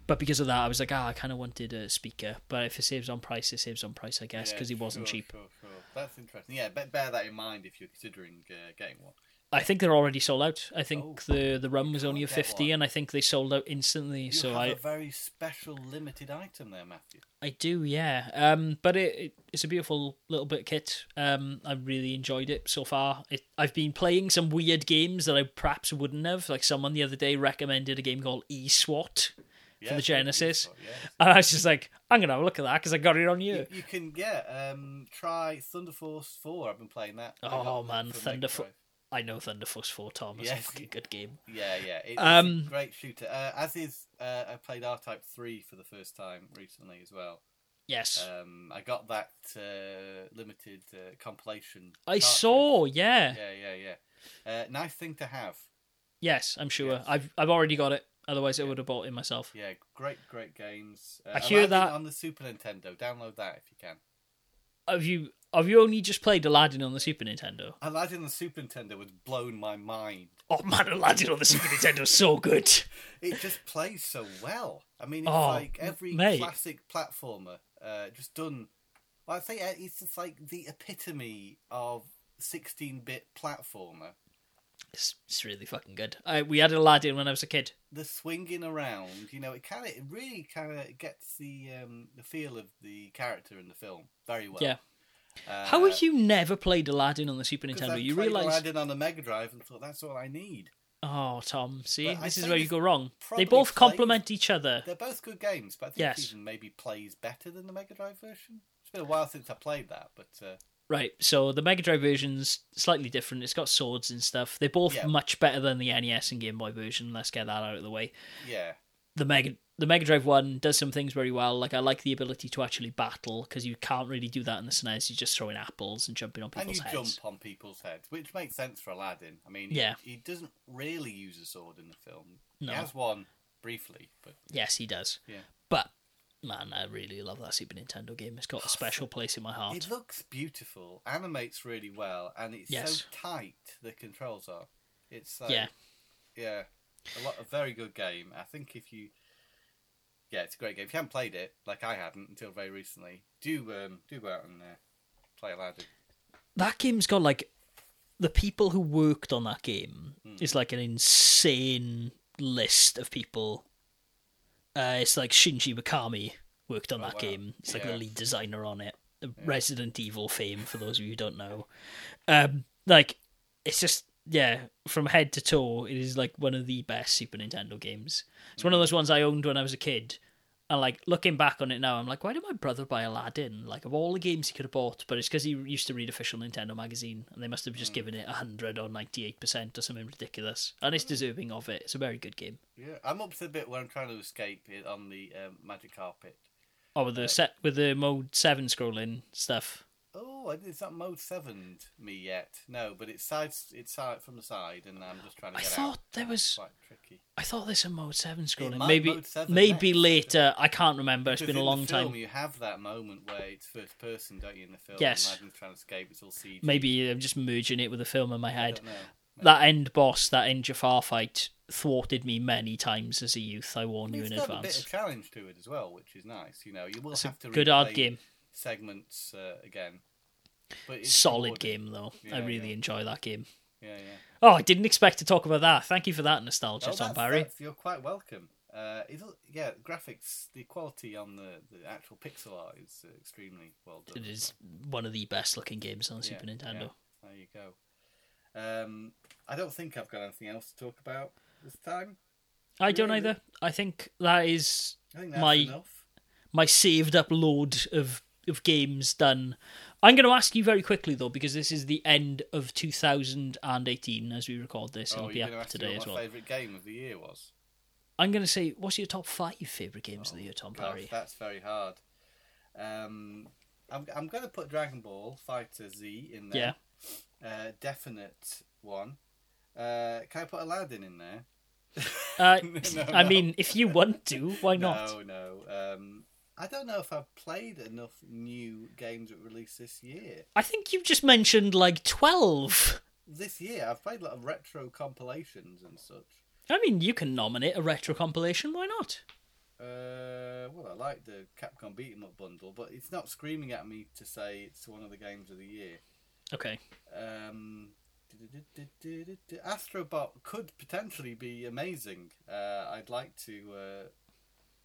But because of that, I was like, ah, I kind of wanted a speaker. But if it saves on price, it saves on price, I guess, Yeah, because he wasn't sure, cheap. Sure, sure. That's interesting. Yeah, be- bear that in mind if you're considering uh, getting one. I think they're already sold out. I think Oh, the the rum was only a fifty, one. and I think they sold out instantly. You so have I a very special limited item there, Matthew. I do, yeah. Um, but it, it it's a beautiful little bit of kit. Um, I really enjoyed it so far. It, I've been playing some weird games that I perhaps wouldn't have. Like someone the other day recommended a game called E SWAT, Yeah, the Genesis. yes. and I was just like, I'm gonna have a look at that because I got it on you. You, you can yeah, um, try Thunder Force Four. I've been playing that. Oh, man, for Thunder Fo- Drive. I know Thunder Force Four, Tom. It's Yes. a fucking good game. Yeah, yeah. It, Um, it's a great shooter. Uh, as is, uh, I played R Type Three for the first time recently as well. Yes, Um, I got that uh, limited uh, compilation. I cartridge. saw. Yeah. Yeah, yeah, yeah. Uh, nice thing to have. Yes, I'm sure. Yes. I've I've already got it. Otherwise, I would have bought it myself. Yeah, great, great games. Uh, I hear Aladdin that- on the Super Nintendo. Download that if you can. Have you have you only just played Aladdin on the Super Nintendo? Aladdin on the Super Nintendo was blown my mind. Oh man, Aladdin on the Super Nintendo is so good. *laughs* It just plays so well. I mean, it's Oh, like every mate. classic platformer, uh, just done. Well, I think uh, it's just like the epitome of 16-bit platformer. It's, it's really fucking good. I, we had Aladdin when I was a kid. The swinging around, you know, it kind of, it really kind of gets the um, the feel of the character in the film very well. Yeah. Uh, How have you never played Aladdin on the Super Nintendo? I You played realise? Aladdin on the Mega Drive and thought that's all I need. Oh, Tom, see, But this is where you go wrong. They both complement each other. They're both good games, but I think Yes. even maybe plays better than the Mega Drive version. It's been a while since I played that, but uh, Right, so the Mega Drive version's slightly different. It's got swords and stuff. They're both Yeah. much better than the NES and Game Boy version. Let's get that out of the way. yeah, The Mega the Mega Drive one does some things very well. Like I like the ability to actually battle because you can't really do that in the SNES. You're just throwing apples and jumping on and people's you heads. jump on people's heads, which makes sense for Aladdin. I mean, Yeah. he, he doesn't really use a sword in the film. No. He has one briefly, but Yes, he does. Yeah. But man, I really love that Super Nintendo game. It's got a *sighs* special place in my heart. it looks beautiful, animates really well, and it's Yes. so tight. The controls are. It's Yeah. yeah, a lot a very good game. I think if you, yeah, it's a great game. If you haven't played it, like I hadn't until very recently, do um, do go out and uh, play Aladdin. that game's got like the people who worked on that game Hmm. is like an insane list of people. Uh, it's like Shinji Mikami worked on Oh, that wow. game. It's like Yeah. the lead designer on it. The Resident Evil fame, for those of you who don't know. Um, like it's just yeah, from head to toe, it is like one of the best Super Nintendo games. It's one of those ones I owned when I was a kid. And like looking back on it now, I'm like, why did my brother buy Aladdin? Like of all the games he could have bought, but it's because he used to read official Nintendo magazine, and they must have just given it hundred or ninety eight percent or something ridiculous. And it's deserving of it. It's a very good game. Yeah, I'm up to the bit where I'm trying to escape it on the um, magic carpet. Oh, with the set with the mode seven scrolling stuff. Oh, it's not mode seven me yet. No, but it's side. It's side from the side, and I'm just trying to I get out. thought there was- quite tricky. I thought there's a mode seven scrolling. might Maybe 7 maybe next. later. I can't remember. It's Because been a long film, time. You have that moment where it's first person, don't you? In the film, Yes. and trying to escape. It's all CG. Maybe I'm just merging it with the film in my head. That end boss, that end Jafar fight, thwarted me many times as a youth. I warn you It's in got a bit of challenge to it as well, which is nice. You know, you will It's have to good hard replay game. Segments uh, again. But it's Solid game though. Yeah, I really yeah. enjoy that game. Yeah, yeah. Oh, I didn't expect to talk about that. Thank you for that nostalgia, Oh, Tom Parry. you're quite welcome. Uh, yeah, graphics, the quality on the, the actual pixel art is uh, extremely well done. It is one of the best looking games on the Yeah, Super Nintendo. yeah. There you go. Um, I don't think I've got anything else to talk about this time. I don't either. I think that is I think that's My- enough. my saved up load of of games done. I'm going to ask you very quickly though, because this is the end of 2018 as we record this. Oh, It'll be up today what as my well. favourite game of the year was. I'm going to say, what's your top five favorite games of the year, Tom Parry? that's very hard. Um, I'm I'm going to put Dragon Ball FighterZ in there. Yeah. Uh, definite one. Uh, can I put Aladdin in there? Uh, *laughs* No, I no. mean, if you want to, why *laughs* not? No, no. Um, I don't know if I've played enough new games that released this year. I think you've just mentioned like 12. This year, I've played a lot of retro compilations and such. I mean, you can nominate a retro compilation. Why not? Uh, well, I like the Capcom Beat 'em Up bundle, but it's not screaming at me to say it's one of the games of the year. Okay. Um, Astrobot could potentially be amazing. Uh, I'd like to uh,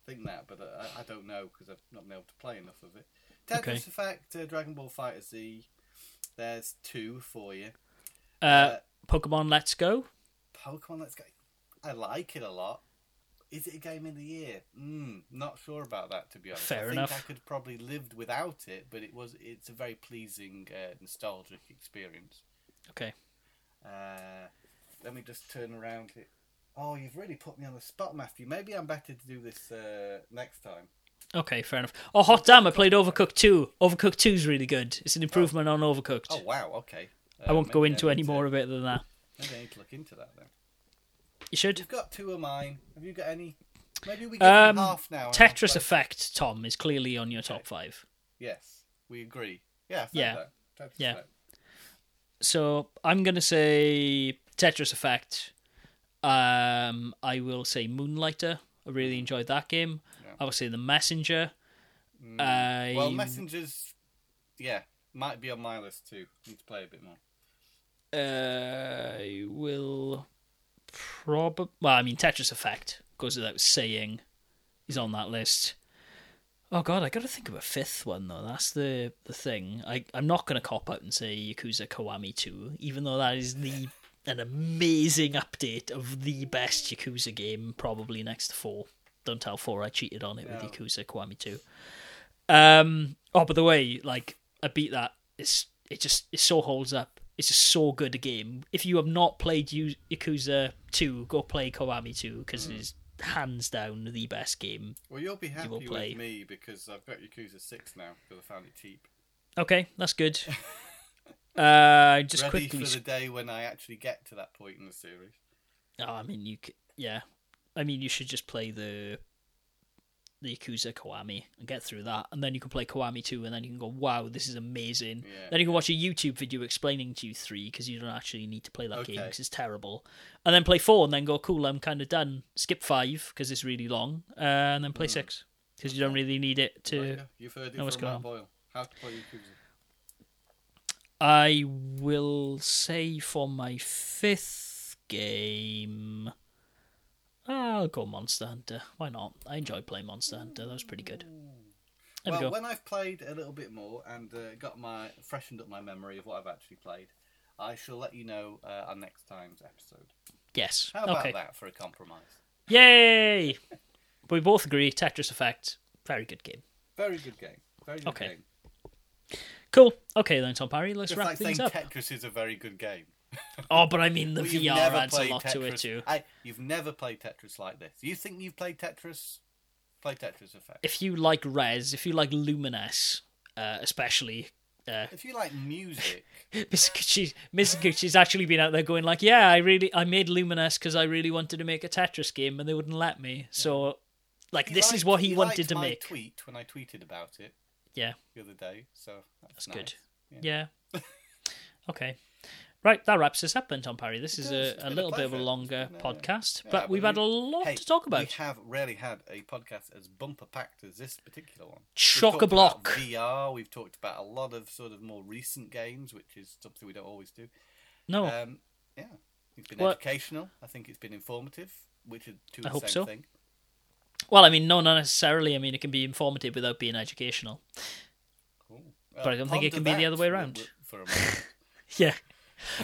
think that, but I, I don't know because I've not been able to play enough of it. Tetris Okay. Effect, uh, Dragon Ball FighterZ. There's two for you. Uh, Pokemon Let's Go. Pokemon Let's Go. I like it a lot. Is it a game of the year? Mm, not sure about that to be honest. Fair I think enough. I could probably lived without it, but it was it's a very pleasing, uh, nostalgic experience. Okay. Uh, let me just turn around here. Oh, you've really put me on the spot, Matthew. Maybe I'm better to do this uh, next time. Okay, fair enough. Oh, hot damn! I played Overcooked 2. Overcooked 2 is really good. It's an improvement on Overcooked. Oh wow, okay. I won't go into any more of it than that. Maybe I need to look into that then. You should. You've got two of mine. Have you got any? Maybe we them Um, half now. Tetris Effect, Tom, is clearly on your top five. Yes, we agree. Yeah, Yeah. Tetris Yeah. Effect. So I'm gonna say Tetris Effect. Um, I will say Moonlighter. I really enjoyed that game. Yeah. I will say The Messenger. Mm. I Well, messengers, yeah, might be on my list too. Need to play a bit more. I will probably. Well, I mean Tetris Effect goes without saying. Is on that list. Oh god, I got to think of a fifth one though. That's the the thing. I I'm not gonna cop out and say Yakuza Kiwami 2, even though that is the an amazing update of the best Yakuza game, probably next to four. Don't tell four I cheated on it No. with Yakuza Kiwami 2. Um. Oh, by the way, like I beat that. It's it just it so holds up. It's just so good a game. If you have not played Yakuza 2, go play Kiwami 2 because Mm. it is hands down the best game. Well, you'll be happy play. with me because I've got Yakuza Six now because I found it cheap. Okay, that's good. *laughs* uh, just Ready quickly. for the day when I actually get to that point in the series. Oh, I mean, you c yeah. I mean, you should just play the the Yakuza Kiwami and get through that, and then you can play Kiwami 2, and then you can go, wow, this is amazing. Yeah. Then you can watch a YouTube video explaining to you 3, because you don't actually need to play that game, because it's terrible. And then play 4, and then go, cool, I'm kind of done. Skip 5, because it's really long, uh, and then play 6, because you don't really need it to... Right, yeah, You've heard it know what's from going on. Boyle. How to play Yakuza. I will say for my fifth game, I'll go Monster Hunter. Why not? I enjoy playing Monster Hunter. That was pretty good. There well, we go. when I've played a little bit more and uh, got my freshened up my memory of what I've actually played, I shall let you know uh, on next time's episode. Yes. How about okay. that for a compromise? Yay! *laughs* we both agree. Tetris Effect, very good game. Very good game. Very good Okay. game. Cool. Okay then, Tom Parry. Let's Just wrap like saying things up. Tetris is a very good game. *laughs* Oh, but I mean the you've VR adds a lot to it too. I, you've never played Tetris like this. You think you've played Tetris? Play Tetris Effect. If you like Rez, if you like Lumines, uh, especially. Uh, If you like music, *laughs* Mizuguchi, Miss Gucci's actually been out there going like, yeah, I really, I made Lumines because I really wanted to make a Tetris game and they wouldn't let me. So, like, this is liked- what he, wanted to my make. Tweet when I tweeted about it Yeah, the other day, so that's, that's nice. good. Yeah. *laughs* okay. Right, that wraps us up then, Tom Parry. This is a, a been a little bit of a longer podcast, yeah, but but we've had a lot Hey, to talk about. We have rarely had a podcast as bumper packed as this particular one. Chock a block. VR. We've talked about a lot of sort of more recent games, which is something we don't always do. No, Um, yeah, it's been Well- educational. I think it's been informative, which are two I the same so. thing. Well, I mean, no, not necessarily. I mean, it can be informative without being educational. Cool. But I don't think it can be the other way around. *laughs* Yeah.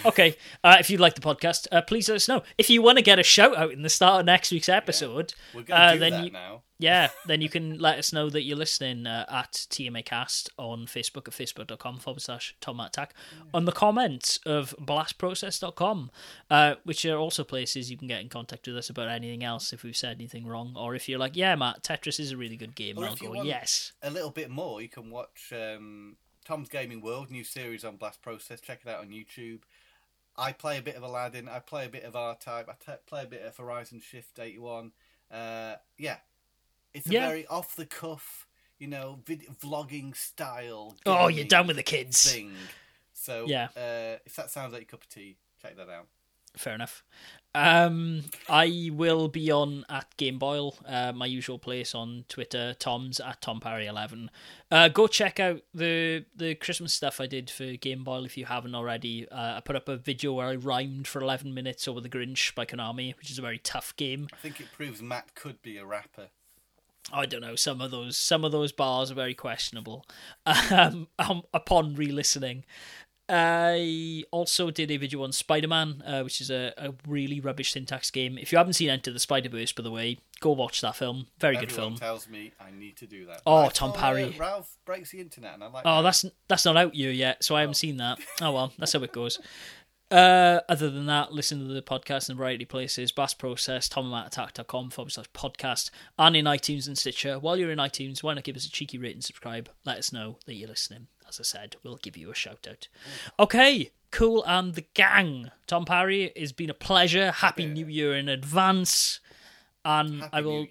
Okay. Uh, if you'd like the podcast, uh, please let us know. If you want to get a shout out in the start of next week's episode, to Uh, then you- now. yeah, *laughs* then you can let us know that you're listening uh, at TMAcast on Facebook at facebook.com forward slash Tom Attack on the comments of blastprocess.com, uh, which are also places you can get in contact with us about anything else if we've said anything wrong. Or if you're like, yeah, Matt, Tetris is a really good game, Or I'll you go, yes. A little bit more, you can watch um, Tom's Gaming World, new series on Blast Process. Check it out on YouTube. I play a bit of Aladdin. I play a bit of R-Type. I t- play a bit of Horizon Shift 81. Uh, yeah. It's a Yeah. very off-the-cuff, you know, vid- vlogging style. Oh, you're done with the kids. Thing. So, Yeah. uh, if that sounds like your cup of tea, check that out. Fair enough. Um, I will be on at Game Boil, uh, my usual place on Twitter. Tom's at Tom Parry eleven. Uh, go check out the the Christmas stuff I did for Game Boil if you haven't already. Uh, I put up a video where I rhymed for eleven minutes over the Grinch by Konami, which is a very tough game. I think it proves Matt could be a rapper. I don't know. Some of those some of those bars are very questionable. *laughs* Um, um upon re-listening, I also did a video on Spider Man, uh, which is a, a really rubbish syntax game. If you haven't seen Enter the Spider Verse, by the way, go watch that film. Very Everyone good film. tells me I need to do that. Oh, Tom saw, Parry. Ralph breaks the internet, and I'm like. Oh, that's that's not out here yet, so I haven't seen that. Oh well, that's how it goes. *laughs* Uh, other than that, listen to the podcast in a variety of places. Blast Process, tomattattack.com forward slash podcast, and in iTunes and Stitcher. While you're in iTunes, why not give us a cheeky rate and subscribe? Let us know that you're listening. As I said, we'll give you a shout out. Okay, cool. And the gang. Tom Parry, it's been a pleasure. Happy Yeah. New Year in advance. And Happy I will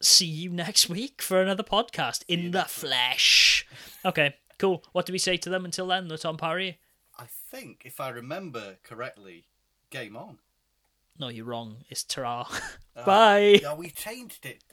see you next week for another podcast in the flesh. Okay, cool. What do we say to them until then, the Tom Parry? I think, if I remember correctly, game on. No, you're wrong. It's ta *laughs* Uh, Bye. Yeah, we changed it.